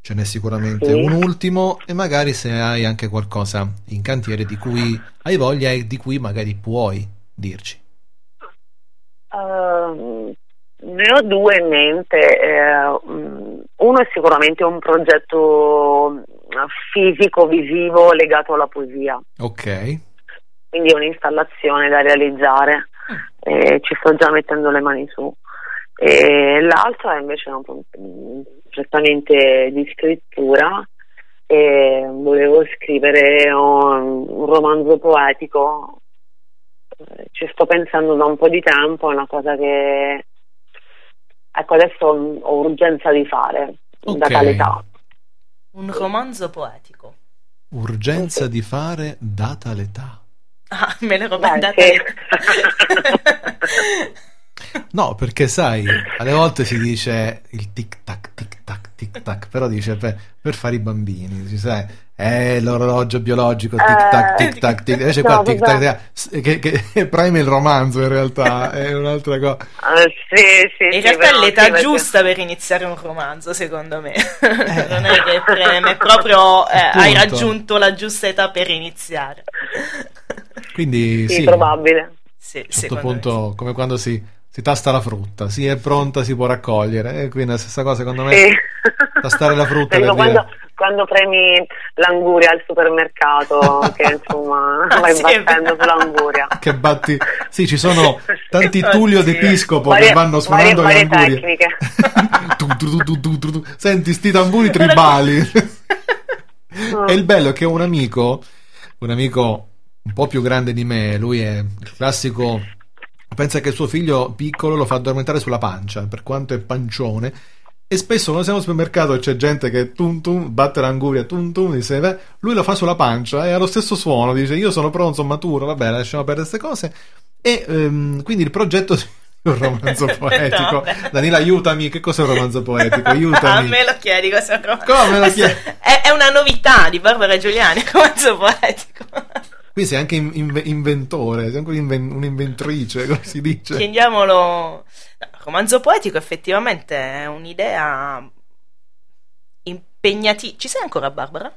Speaker 3: ce n'è sicuramente
Speaker 6: Sì.
Speaker 3: un ultimo, e magari se hai anche qualcosa in cantiere di cui hai voglia e di cui magari puoi dirci.
Speaker 6: Ehm, ne ho due in mente. eh, uno è sicuramente un progetto fisico, visivo legato alla poesia,
Speaker 3: Ok.
Speaker 6: quindi è un'installazione da realizzare. e ci sto già mettendo le mani su. E l'altro è invece un pro- mm, certamente di scrittura. E volevo scrivere un, un romanzo poetico eh, ci sto pensando da un po' di tempo, è una cosa che ecco adesso ho urgenza di fare da
Speaker 3: Ok.
Speaker 6: tale età.
Speaker 4: Un romanzo poetico.
Speaker 3: Urgenza di fare data l'età.
Speaker 4: Ah, me l'ero mandata
Speaker 6: sì.
Speaker 3: No, perché sai, alle volte si dice il tic tac, tic tac, tic tac, però dice per, per fare i bambini, si sai, è l'orologio biologico, tic tac,
Speaker 6: Eh,
Speaker 3: tic tac, tic Invece
Speaker 6: no,
Speaker 3: qua tic tac,
Speaker 6: vabbè.
Speaker 3: tic, che, che preme il romanzo in realtà, è un'altra cosa.
Speaker 6: Eh, sì, sì,
Speaker 4: In
Speaker 6: sì,
Speaker 4: realtà è l'età
Speaker 6: sì, perché-
Speaker 4: giusta per iniziare un romanzo, secondo me. non è che preme, proprio eh, hai raggiunto la giusta età per iniziare.
Speaker 3: Quindi
Speaker 6: Sì,
Speaker 3: sì,
Speaker 6: probabile.
Speaker 4: Sì,
Speaker 3: a un certo
Speaker 4: secondo me
Speaker 3: punto, come quando si, si tasta la frutta, si è pronta, si può raccogliere, e quindi è la stessa cosa secondo me,
Speaker 6: Sì.
Speaker 3: tastare la frutta
Speaker 6: Ecco,
Speaker 3: per
Speaker 6: quando, quando premi l'anguria al supermercato, che insomma
Speaker 4: Ah,
Speaker 6: vai
Speaker 4: sì,
Speaker 6: battendo sull'anguria.
Speaker 3: Che batti... Sì, ci sono tanti. Tullio d'Episcopo
Speaker 6: Varie-
Speaker 3: che vanno suonando
Speaker 6: varie,
Speaker 3: le
Speaker 6: varie
Speaker 3: angurie.
Speaker 6: tecniche.
Speaker 3: Tu, tu, tu, tu, tu, tu. Senti, sti tamburi tribali. e il bello è che un amico, un amico un po' più grande di me, lui è il classico. Pensa che suo figlio piccolo lo fa addormentare sulla pancia, per quanto è pancione. E spesso quando siamo al supermercato e c'è gente che tum tum batte l'anguria, tum tum, dice, "Beh", lui lo fa sulla pancia e ha lo stesso suono, dice io sono pronto, sono maturo, vabbè, lasciamo perdere queste cose. E ehm, quindi il progetto un romanzo poetico. Danila, aiutami, che cos'è un romanzo poetico?
Speaker 4: A
Speaker 3: Aiutami.
Speaker 4: me lo chiedi cosa è un romanzo.
Speaker 3: Come lo chiedi?
Speaker 4: È, è una novità di Barbara Giuliani, romanzo poetico.
Speaker 3: Qui sei anche in- inve- inventore, sei anche un'inven- un'inventrice, come si dice.
Speaker 4: Chiediamolo. No, romanzo poetico effettivamente è un'idea impegnativa. Ci sei ancora, Barbara?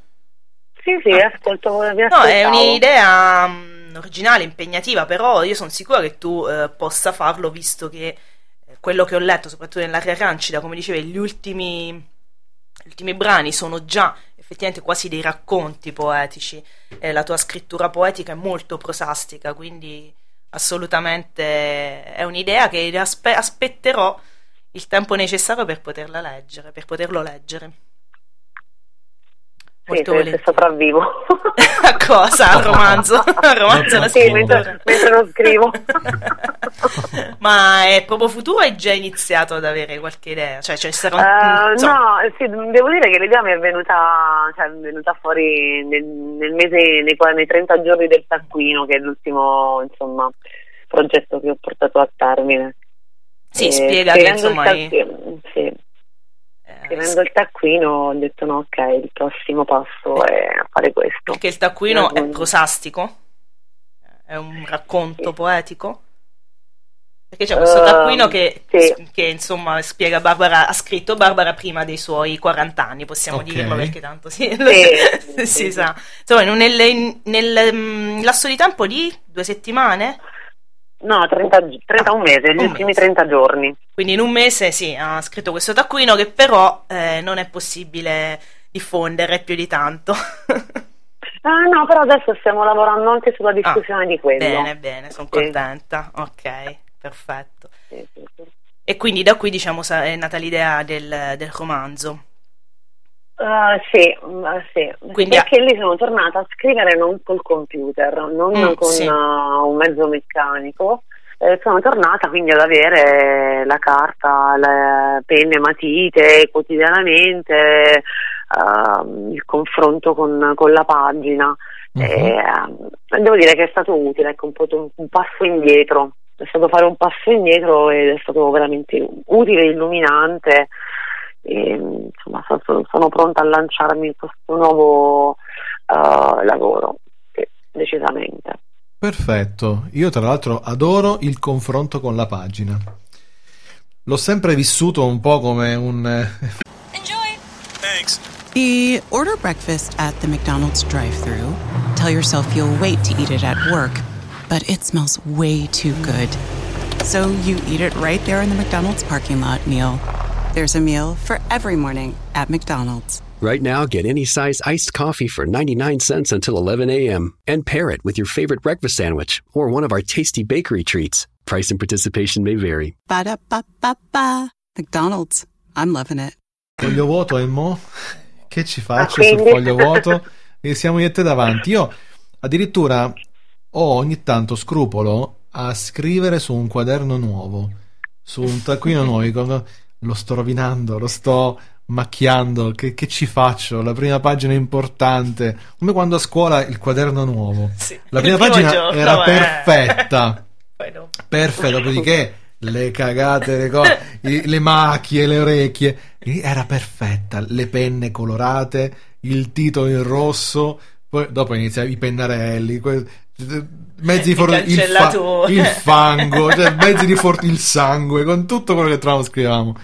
Speaker 6: Sì, sì, ascolto, vi
Speaker 4: No, è un'idea mm, originale, impegnativa, però io sono sicura che tu eh, possa farlo, visto che eh, quello che ho letto, soprattutto nell'area rancida, come dicevi, gli ultimi, gli ultimi brani sono già effettivamente quasi dei racconti poetici. Eh, la tua scrittura poetica è molto prosastica, quindi assolutamente è un'idea che aspe- aspetterò il tempo necessario per poterla leggere, per poterlo leggere.
Speaker 6: Sì,
Speaker 4: Molto
Speaker 6: se, se sopravvivo.
Speaker 4: A cosa? Al romanzo? Al romanzo
Speaker 6: Sì, mentre, mentre lo scrivo.
Speaker 4: Ma è proprio futuro hai già iniziato ad avere qualche idea? Cioè, ci sarà insomma,
Speaker 6: no, sì, devo dire che l'idea mi è venuta, cioè, è venuta fuori nel, nel mese, nei, nei 30 giorni del taccuino, che è l'ultimo insomma, progetto che ho portato a termine.
Speaker 4: Sì,
Speaker 6: Eh,
Speaker 4: spiega che, insomma,
Speaker 6: taccuino- sì,
Speaker 4: eh,
Speaker 6: scrivendo il taccuino ho detto no, ok, il prossimo passo è fare questo.
Speaker 4: perché il taccuino è prosastico? È un racconto poetico? Perché c'è questo
Speaker 6: Ehm,
Speaker 4: taccuino che,
Speaker 6: sì.
Speaker 4: che, insomma spiega Barbara, ha scritto Barbara prima dei suoi 40 anni, possiamo
Speaker 3: Ok.
Speaker 4: dirlo perché tanto sì,
Speaker 6: Sì, sì,
Speaker 4: si
Speaker 6: sì.
Speaker 4: sa. Insomma, nel, nel, mm, lasso di tempo di due settimane?
Speaker 6: No, 30, gi- 31 mesi, gli
Speaker 4: Ah, un
Speaker 6: ultimi
Speaker 4: mese.
Speaker 6: 30 giorni.
Speaker 4: Quindi in un mese sì, ha scritto questo taccuino che però eh, non è possibile diffondere più di tanto.
Speaker 6: Ah, no, però adesso stiamo lavorando anche sulla diffusione di quello.
Speaker 4: Ah, Bene, bene, sono
Speaker 6: Sì.
Speaker 4: contenta. Ok, perfetto.
Speaker 6: Sì, sì.
Speaker 4: E quindi da qui diciamo è nata l'idea del, del romanzo.
Speaker 6: Uh, sì, sì.
Speaker 4: Quindi-
Speaker 6: perché lì sono tornata a scrivere non col computer, non
Speaker 4: Mm,
Speaker 6: con
Speaker 4: sì.
Speaker 6: uh, un mezzo meccanico. Eh, sono tornata quindi ad avere la carta, le penne, matite quotidianamente, uh, il confronto con, con la pagina. E, um, devo dire che è stato utile, ecco, un, to- un passo indietro. È stato fare un passo indietro ed è stato veramente utile, illuminante. E, insomma, so- so- sono pronta a lanciarmi in questo nuovo uh, lavoro, decisamente.
Speaker 3: Perfetto. Io tra l'altro adoro il confronto con la pagina. L'ho sempre vissuto un po' come un... eh,
Speaker 13: You order breakfast at the McDonald's drive thru Tell yourself you'll wait to eat it at work, but it smells way too good. So you eat it right there in the McDonald's parking lot meal. There's a meal for every morning at McDonald's.
Speaker 14: Right now, get any size iced coffee for 99 cents until 11 a.m. and pair it with your favorite breakfast sandwich or one of our tasty bakery treats. Price and participation may vary.
Speaker 13: Ba da ba ba ba. McDonald's. I'm loving it.
Speaker 3: Foglio vuoto e mo? Che ci faccio
Speaker 13: Ah,
Speaker 3: sul
Speaker 13: quindi?
Speaker 3: foglio vuoto? E siamo io e te davanti. Io addirittura ho ogni tanto scrupolo a scrivere su un quaderno nuovo, su un taccuino nuovo. Lo sto rovinando, lo sto macchiando. Che, che ci faccio? La prima pagina è importante. Come quando a scuola il quaderno nuovo. La
Speaker 4: il
Speaker 3: prima pagina
Speaker 4: giorno,
Speaker 3: era
Speaker 4: eh.
Speaker 3: perfetta.
Speaker 4: No.
Speaker 3: Dopodiché le cagate, le, cose, i- le macchie, le orecchie. Era perfetta, le penne colorate, il titolo in rosso, poi dopo iniziano i pennarelli, que- mezzi di for- il, fa- il fango, cioè mezzi di for- il sangue, con tutto quello che trovavamo scrivevamo.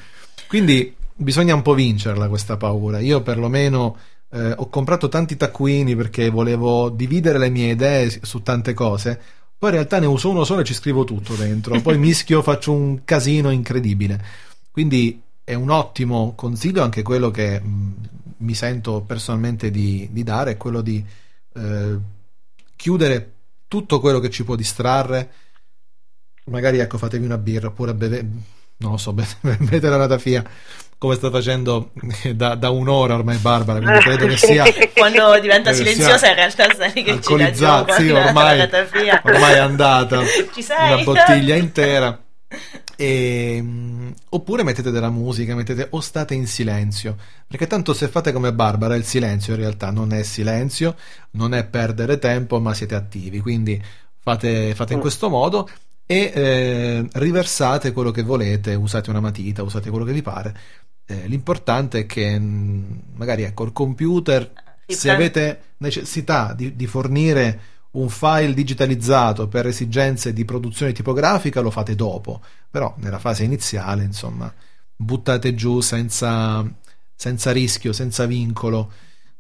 Speaker 3: Quindi bisogna un po' vincerla questa paura. Io perlomeno eh, ho comprato tanti taccuini perché volevo dividere le mie idee su tante cose. Poi in realtà ne uso uno solo e ci scrivo tutto dentro. Poi mischio, faccio un casino incredibile. Quindi è un ottimo consiglio anche quello che mh, mi sento personalmente di, di dare, è quello di eh, chiudere tutto quello che ci può distrarre. Magari ecco, fatevi una birra oppure beve, non lo so, be- bevete la ratafia come sta facendo da, da un'ora ormai Barbara, quindi credo che sia
Speaker 4: Quando diventa silenziosa in realtà sai che ci
Speaker 3: sì, ormai, ormai è andata
Speaker 4: Ci sei?
Speaker 3: una bottiglia intera. E, mm, oppure mettete della musica, mettete o state in silenzio, perché tanto se fate come Barbara, il silenzio in realtà non è silenzio, non è perdere tempo, ma siete attivi. Quindi fate, fate in questo modo e eh, riversate quello che volete, usate una matita, usate quello che vi pare. Eh, l'importante è che mm, magari ecco il computer, se avete necessità di, di fornire un file digitalizzato per esigenze di produzione tipografica, lo fate dopo, però nella fase iniziale, insomma, buttate giù senza, senza rischio, senza vincolo,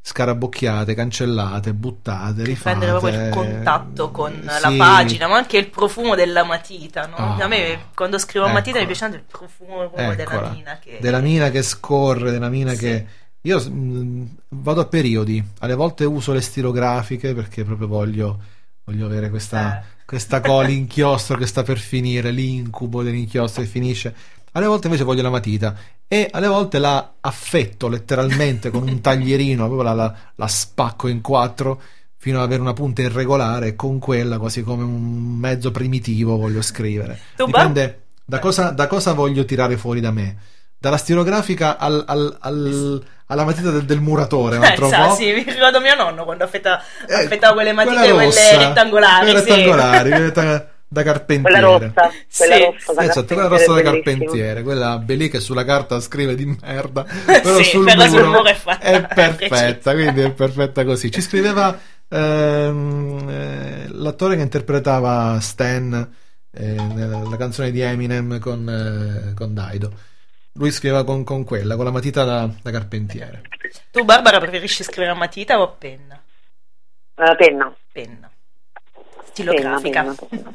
Speaker 3: scarabocchiate, cancellate, buttate, rifate.
Speaker 4: prendere proprio il contatto con la
Speaker 3: sì.
Speaker 4: pagina, ma anche il profumo della matita. No?
Speaker 3: Ah.
Speaker 4: A me quando scrivo a matita mi
Speaker 3: Eccola.
Speaker 4: piace tanto il profumo proprio della mina. Che...
Speaker 3: della mina che scorre, della mina che... Io mh, vado a periodi, alle volte uso le stilografiche perché proprio voglio, voglio avere questa, questa cola l'inchiostro che sta per finire, l'incubo dell'inchiostro che finisce. Alle volte invece voglio la matita e alle volte la affetto letteralmente con un taglierino, proprio la, la- la spacco in quattro fino ad avere una punta irregolare e con quella quasi come un mezzo primitivo voglio scrivere. Dipende da cosa, da cosa voglio tirare fuori da me. Dalla stilografica al- al- al- alla matita del, del muratore, un
Speaker 4: Eh,
Speaker 3: altro
Speaker 4: sa,
Speaker 3: po'.
Speaker 4: sì, mi ricordo mio nonno quando affetta- affettava quelle matite,
Speaker 3: quella
Speaker 4: quelle
Speaker 3: rossa,
Speaker 4: rettangolari.
Speaker 3: quelle
Speaker 4: sì.
Speaker 3: rettangolari, quelle da, da carpentiere.
Speaker 6: Quella rossa, quella
Speaker 4: Sì.
Speaker 6: rossa da
Speaker 3: Esatto, quella
Speaker 6: carpentiere
Speaker 3: rossa da carpentiere, quella belli che sulla carta scrive di merda, però,
Speaker 4: Sì,
Speaker 3: sul,
Speaker 4: però sul
Speaker 3: muro
Speaker 4: muro è fatta
Speaker 3: è perfetta, quindi è perfetta così. Ci scriveva ehm, eh, l'attore che interpretava Stan eh, nella canzone di Eminem con, eh, con Daido. Lui scriveva con, con quella, con la matita da, da carpentiere.
Speaker 4: Tu, Barbara, preferisci scrivere a matita o a penna?
Speaker 6: La penna.
Speaker 4: Penna. Stilografica.
Speaker 6: Penna, penna,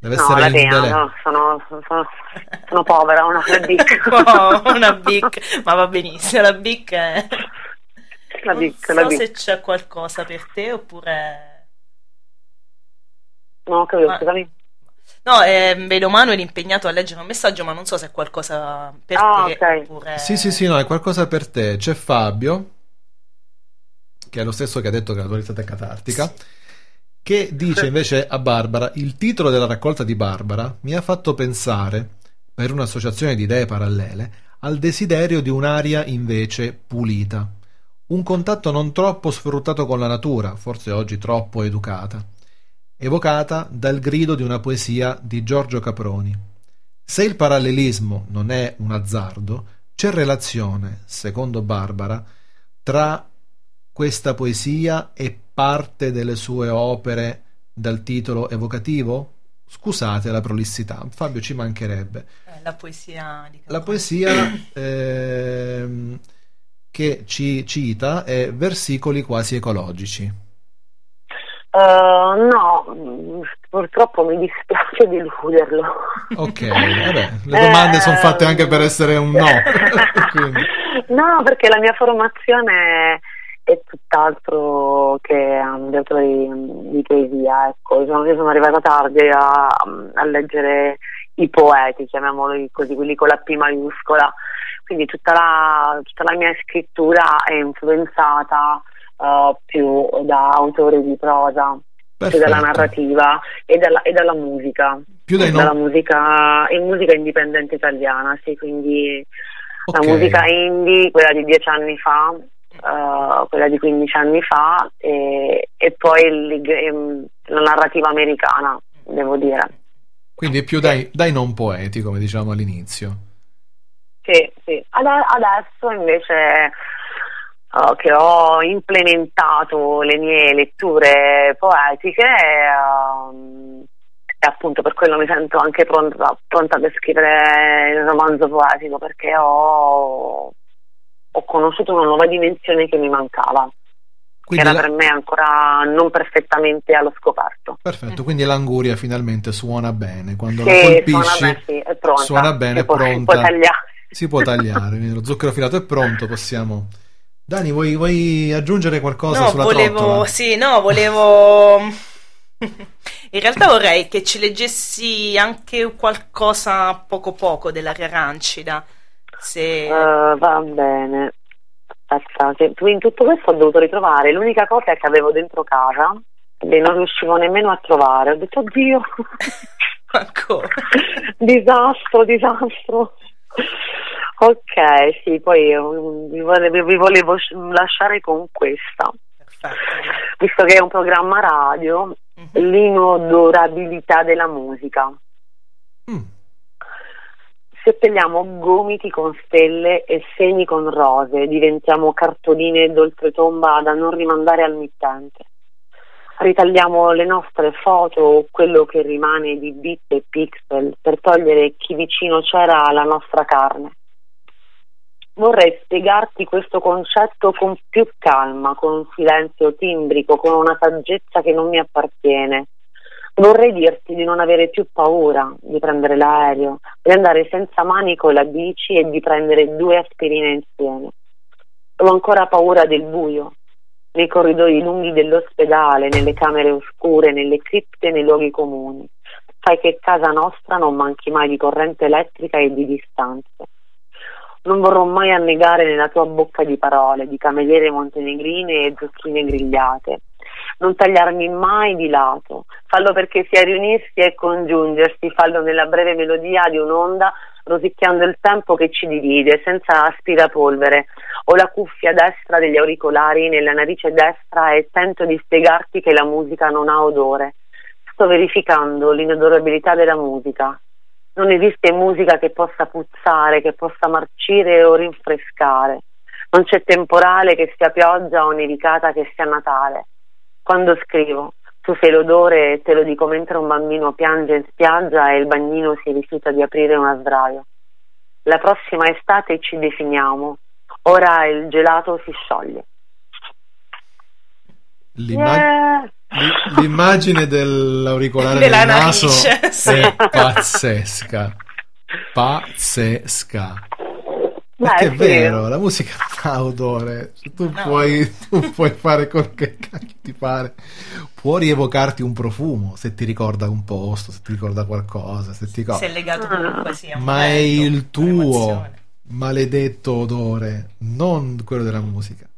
Speaker 3: Deve
Speaker 6: No,
Speaker 3: essere
Speaker 6: la penna, no, sono, sono, sono povera, una bic.
Speaker 4: Oh, una bic, ma va benissimo, la bic è...
Speaker 6: La
Speaker 4: non
Speaker 6: bic,
Speaker 4: so
Speaker 6: la bic.
Speaker 4: se c'è qualcosa per te oppure...
Speaker 6: No, capito,
Speaker 4: Ma-
Speaker 6: scusami.
Speaker 4: No, eh, vedo Manuel impegnato a leggere un messaggio, ma non so se è qualcosa per
Speaker 6: Ah,
Speaker 4: te
Speaker 6: ok.
Speaker 4: oppure...
Speaker 3: Sì, sì, sì, no, è qualcosa per te. C'è Fabio, che è lo stesso che ha detto che la tua lista è catartica, che dice invece a Barbara: Il titolo della raccolta di Barbara mi ha fatto pensare, per un'associazione di idee parallele, al desiderio di un'aria invece pulita. Un contatto non troppo sfruttato con la natura, forse oggi troppo educata, evocata dal grido di una poesia di Giorgio Caproni. Se il parallelismo non è un azzardo, c'è relazione, secondo Barbara, tra questa poesia e parte delle sue opere dal titolo evocativo? Scusate la prolissità, Fabio ci mancherebbe.
Speaker 4: Eh, la poesia di
Speaker 3: La poesia ehm, che ci cita è versicoli quasi ecologici.
Speaker 6: Eh, no, purtroppo mi dispiace deluderlo.
Speaker 3: Ok, vabbè, le domande sono fatte anche per essere un no.
Speaker 6: No, perché la mia formazione è tutt'altro che um, di autori um, di poesia, ecco. Sono- io sono arrivata tardi a, a leggere i poeti, chiamiamoli così, quelli con la P maiuscola. Quindi tutta la, tutta la mia scrittura è influenzata uh, più da autori di prosa, più dalla
Speaker 3: Perfetto.
Speaker 6: narrativa e dalla, e dalla musica.
Speaker 3: Più dai
Speaker 6: dalla
Speaker 3: no-
Speaker 6: musica, e musica indipendente italiana, sì, quindi
Speaker 3: Ok.
Speaker 6: la musica indie, quella di dieci anni fa, eh, quella di 15 anni fa e, e poi il- ehm, la narrativa americana, devo dire.
Speaker 3: quindi più dai, dai non poeti, come diciamo all'inizio.
Speaker 6: Sì, sì. Ade- adesso invece eh, che ho implementato le mie letture poetiche ehm, e appunto per quello mi sento anche pronta, pronta per scrivere il romanzo poetico perché ho, ho conosciuto una nuova dimensione che mi mancava,
Speaker 3: Quindi
Speaker 6: che era
Speaker 3: la-
Speaker 6: per me ancora non perfettamente allo scoperto.
Speaker 3: Perfetto, quindi l'anguria finalmente suona bene. Quando la
Speaker 6: Sì,
Speaker 3: colpisci,
Speaker 6: suona bene, sì, è pronta.
Speaker 3: suona bene,
Speaker 6: Si
Speaker 3: è pronta.
Speaker 6: può tagliare.
Speaker 3: Si può tagliare, lo zucchero filato è pronto, possiamo... Dani, vuoi, vuoi aggiungere qualcosa
Speaker 4: No,
Speaker 3: sulla
Speaker 4: volevo,
Speaker 3: trottola?
Speaker 4: sì, no, volevo. In realtà vorrei che ci leggessi anche qualcosa poco poco dell'aria rancida. Se...
Speaker 6: Eh, va bene. Aspetta, che in tutto questo ho dovuto ritrovare. L'unica cosa è che avevo dentro casa e non riuscivo nemmeno a trovare. Ho detto, oddio,
Speaker 4: Ancora.
Speaker 6: disastro, disastro. Ok, sì, poi vi volevo, vi volevo sc- lasciare con questa. Visto che è un programma radio, l'inodorabilità della musica. Seppelliamo gomiti con stelle e segni con rose, diventiamo cartoline d'oltretomba da non rimandare al mittente. Ritagliamo le nostre foto o quello che rimane di bit e pixel per togliere chi vicino c'era alla nostra carne. Vorrei spiegarti questo concetto con più calma, con un silenzio timbrico, con una saggezza che non mi appartiene. Vorrei dirti di non avere più paura di prendere l'aereo, di andare senza manico la bici e di prendere due aspirine insieme. Ho ancora paura del buio, nei corridoi lunghi dell'ospedale, nelle camere oscure, nelle cripte, nei luoghi comuni. Fai che casa nostra non manchi mai di corrente elettrica e di distanze. Non vorrò mai annegare nella tua bocca di parole, di cameriere montenegrine e zucchine grigliate. Non tagliarmi mai di lato, fallo perché sia riunirsi e congiungersi, fallo nella breve melodia di un'onda, rosicchiando il tempo che ci divide, senza aspirapolvere. Ho la cuffia destra degli auricolari nella narice destra e tento di spiegarti che la musica non ha odore. Sto verificando l'inodorabilità della musica. Non esiste musica che possa puzzare, che possa marcire o rinfrescare. Non c'è temporale che sia pioggia o nevicata che sia Natale. Quando scrivo, tu sei l'odore e te lo dico mentre un bambino piange in spiaggia e il bagnino si rifiuta di aprire una sdraio. La prossima estate ci definiamo. Ora il gelato si scioglie.
Speaker 3: L'imma-
Speaker 6: Yeah.
Speaker 3: L'i- L'immagine dell'auricolare
Speaker 4: Della
Speaker 3: nel naso
Speaker 4: narice,
Speaker 3: è pazzesca. Pazzesca. Perché è vero, la musica ha odore. Tu, puoi, tu puoi fare quel che cacchio ti pare. Può rievocarti un profumo se ti ricorda un posto, se ti ricorda qualcosa, se ti
Speaker 4: Se è legato comunque sia un
Speaker 3: Ma è il tuo maledetto odore, non quello della musica.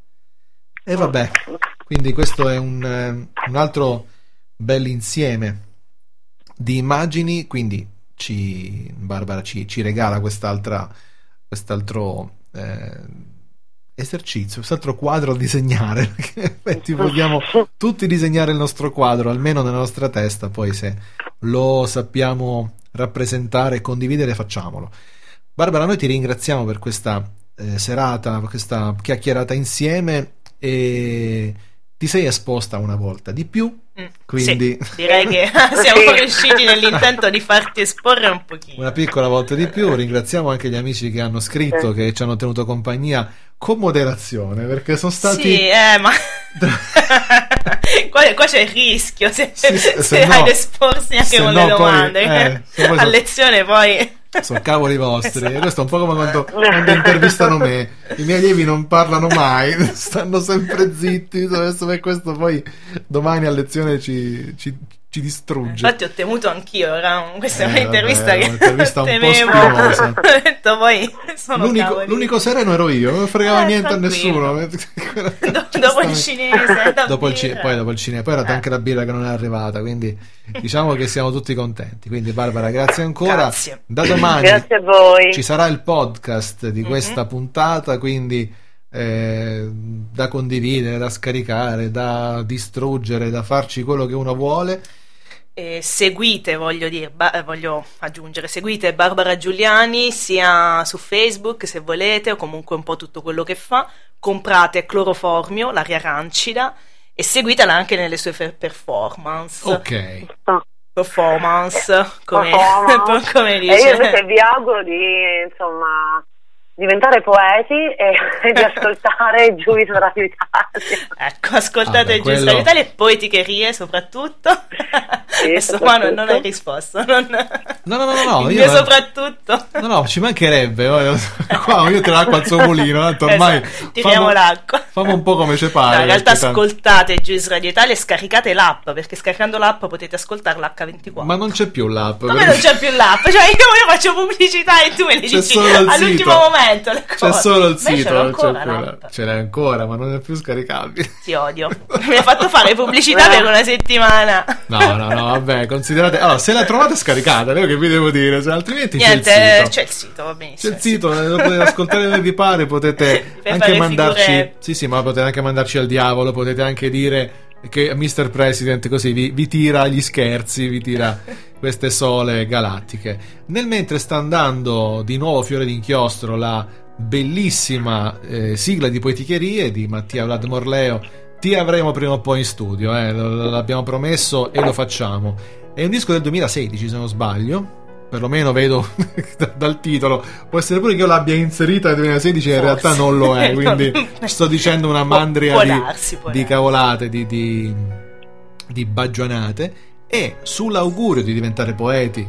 Speaker 3: E vabbè, quindi questo è un, eh, un altro bel insieme di immagini, quindi ci, Barbara ci, ci regala quest'altra, quest'altro eh, esercizio, quest'altro quadro da disegnare, perché in effetti vogliamo tutti disegnare il nostro quadro, almeno nella nostra testa, poi se lo sappiamo rappresentare e condividere facciamolo. Barbara, noi ti ringraziamo per questa eh, serata, per questa chiacchierata insieme e ti sei esposta una volta di più, quindi
Speaker 4: Sì, direi che siamo riusciti nell'intento di farti esporre un pochino.
Speaker 3: una piccola volta di più. Ringraziamo anche gli amici che hanno scritto, che ci hanno tenuto compagnia con moderazione, perché sono stati...
Speaker 4: Sì, eh, ma qua, qua c'è il rischio se,
Speaker 3: se- se
Speaker 4: se
Speaker 3: no-
Speaker 4: esporsi anche con
Speaker 3: no
Speaker 4: le
Speaker 3: poi,
Speaker 4: domande.
Speaker 3: eh, poi
Speaker 4: A
Speaker 3: so-
Speaker 4: lezione poi
Speaker 3: Sono cavoli vostri.
Speaker 4: Esatto.
Speaker 3: Questo è un po' come quando, quando intervistano me. I miei allievi non parlano mai, stanno sempre zitti. Adesso per questo poi domani a lezione ci, ci- ci distrugge.
Speaker 4: Infatti ho temuto anch'io, era un- questa è
Speaker 3: Eh,
Speaker 4: un'intervista
Speaker 3: vabbè,
Speaker 4: che
Speaker 3: un'intervista un po'
Speaker 4: temevo.
Speaker 3: spinosa.
Speaker 4: Ho detto poi sono
Speaker 3: L'unico, l'unico sereno ero io, non fregava
Speaker 4: Eh,
Speaker 3: niente a nessuno.
Speaker 4: Dopo il cinese,
Speaker 3: dopo il ci- poi dopo il cinema, poi era
Speaker 4: Eh.
Speaker 3: anche la birra che non è arrivata, quindi diciamo che siamo tutti contenti. Quindi Barbara, grazie ancora.
Speaker 4: Grazie.
Speaker 3: Da domani
Speaker 6: Grazie a voi.
Speaker 3: ci sarà il podcast di questa puntata, quindi eh, da condividere, da scaricare, da distruggere, da farci quello che uno vuole.
Speaker 4: Eh, seguite, voglio dire, ba- voglio aggiungere, seguite Barbara Giuliani sia su Facebook se volete o comunque un po' tutto quello che fa. Comprate Cloroformio, l'aria rancida e seguitela anche nelle sue fe- performance.
Speaker 3: Ok.
Speaker 4: Performance, come,
Speaker 6: Performance.
Speaker 4: come
Speaker 6: E io invece
Speaker 4: dice.
Speaker 6: vi auguro di insomma diventare poeti e, e di ascoltare Giudice Radio Italia.
Speaker 4: Ecco, ascoltate il Giusto
Speaker 3: quello-
Speaker 4: Italia e poeticherie soprattutto. Adesso qua non, non hai risposto. Non...
Speaker 3: No, no, no, no, io-
Speaker 4: mio soprattutto.
Speaker 3: No, no, ci mancherebbe. oh, Qua io tiro l'acqua al suo mulino, tanto ormai
Speaker 4: Esatto, tiriamo
Speaker 3: famo-
Speaker 4: l'acqua.
Speaker 3: Famo un po' come ci pare.
Speaker 4: No, in realtà
Speaker 3: perché tanto-
Speaker 4: ascoltate Juice Radio Italia e scaricate l'app perché scaricando l'app potete ascoltare l'H24.
Speaker 3: Ma non c'è più l'app.
Speaker 4: Come
Speaker 3: perché-
Speaker 4: non c'è più l'app? Cioè io, io faccio pubblicità e tu me le dici all'ultimo
Speaker 3: sito.
Speaker 4: Momento. le
Speaker 3: C'è
Speaker 4: cose.
Speaker 3: solo il sito, non c'è
Speaker 4: ancora.
Speaker 3: Ce l'hai ancora, ma non è più scaricabile.
Speaker 4: Ti odio. Mi hai fatto fare pubblicità per una settimana.
Speaker 3: No, no, no, vabbè, considerate. Allora, se la trovate scaricata, io che vi devo dire? Se altrimenti
Speaker 4: Niente,
Speaker 3: c'è il
Speaker 4: eh,
Speaker 3: sito.
Speaker 4: c'è il sito, va benissimo.
Speaker 3: C'è il sito, eh, lo potete ascoltare come vi pare, potete anche mandarci.
Speaker 4: figure-
Speaker 3: Sì, sì, ma potete anche mandarci al diavolo, potete anche dire che Mr. President così vi, vi tira gli scherzi, vi tira queste sole galattiche. Nel mentre sta andando di nuovo Fiore d'inchiostro la bellissima eh, sigla di poeticherie di Mattia Vlad Morleo. Ti avremo prima o poi in studio, eh, l'abbiamo promesso e lo facciamo. È un disco del 2016, se non sbaglio. Perlomeno vedo da- dal titolo. Può essere pure che io l'abbia inserita nel 2016 e in realtà non lo è. Quindi sto dicendo una mandria
Speaker 4: può
Speaker 3: di,
Speaker 4: darsi, può
Speaker 3: di cavolate, di, di, di baggianate. E sull'augurio di diventare poeti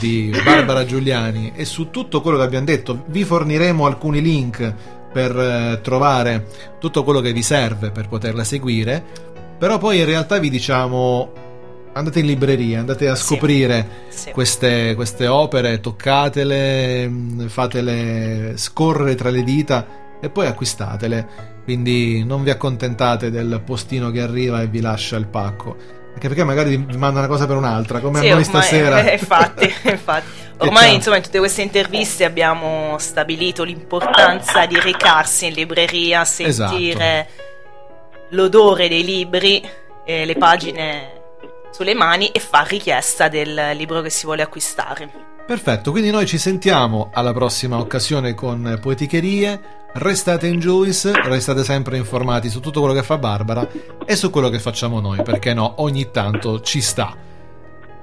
Speaker 3: di Barbara Giuliani e su tutto quello che abbiamo detto, vi forniremo alcuni link per eh, trovare tutto quello che vi serve per poterla seguire. Però poi in realtà vi diciamo andate in libreria, andate a scoprire
Speaker 4: Sì.
Speaker 3: Queste, queste opere, toccatele, mh, fatele scorrere tra le dita e poi acquistatele. Quindi non vi accontentate del postino che arriva e vi lascia il pacco. Anche perché magari vi manda una cosa per un'altra, come
Speaker 4: Sì,
Speaker 3: a noi stasera.
Speaker 4: eh, infatti, infatti. Ormai, insomma, in tutte queste interviste abbiamo stabilito l'importanza di recarsi in libreria, sentire
Speaker 3: Esatto.
Speaker 4: l'odore dei libri, eh, le pagine sulle mani e far richiesta del libro che si vuole acquistare.
Speaker 3: Perfetto, quindi noi ci sentiamo alla prossima occasione con Poeticherie. Restate in Juice, restate sempre informati su tutto quello che fa Barbara e su quello che facciamo noi, perché no, ogni tanto ci sta.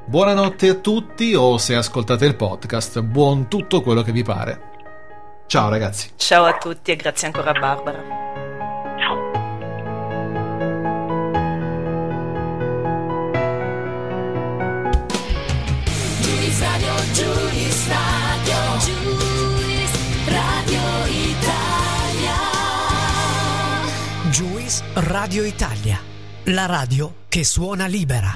Speaker 3: Buonanotte a tutti o se ascoltate il podcast, buon tutto quello che vi pare. Ciao ragazzi.
Speaker 4: Ciao a tutti e grazie ancora a Barbara.
Speaker 2: Radio Italia, la radio che suona libera.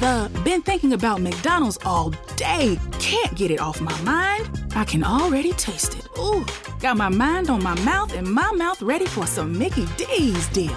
Speaker 9: The been thinking about McDonald's all day. Can't get it off my mind. I can already taste it. Ooh, got my mind on my mouth and my mouth ready for some Mickey D's deal.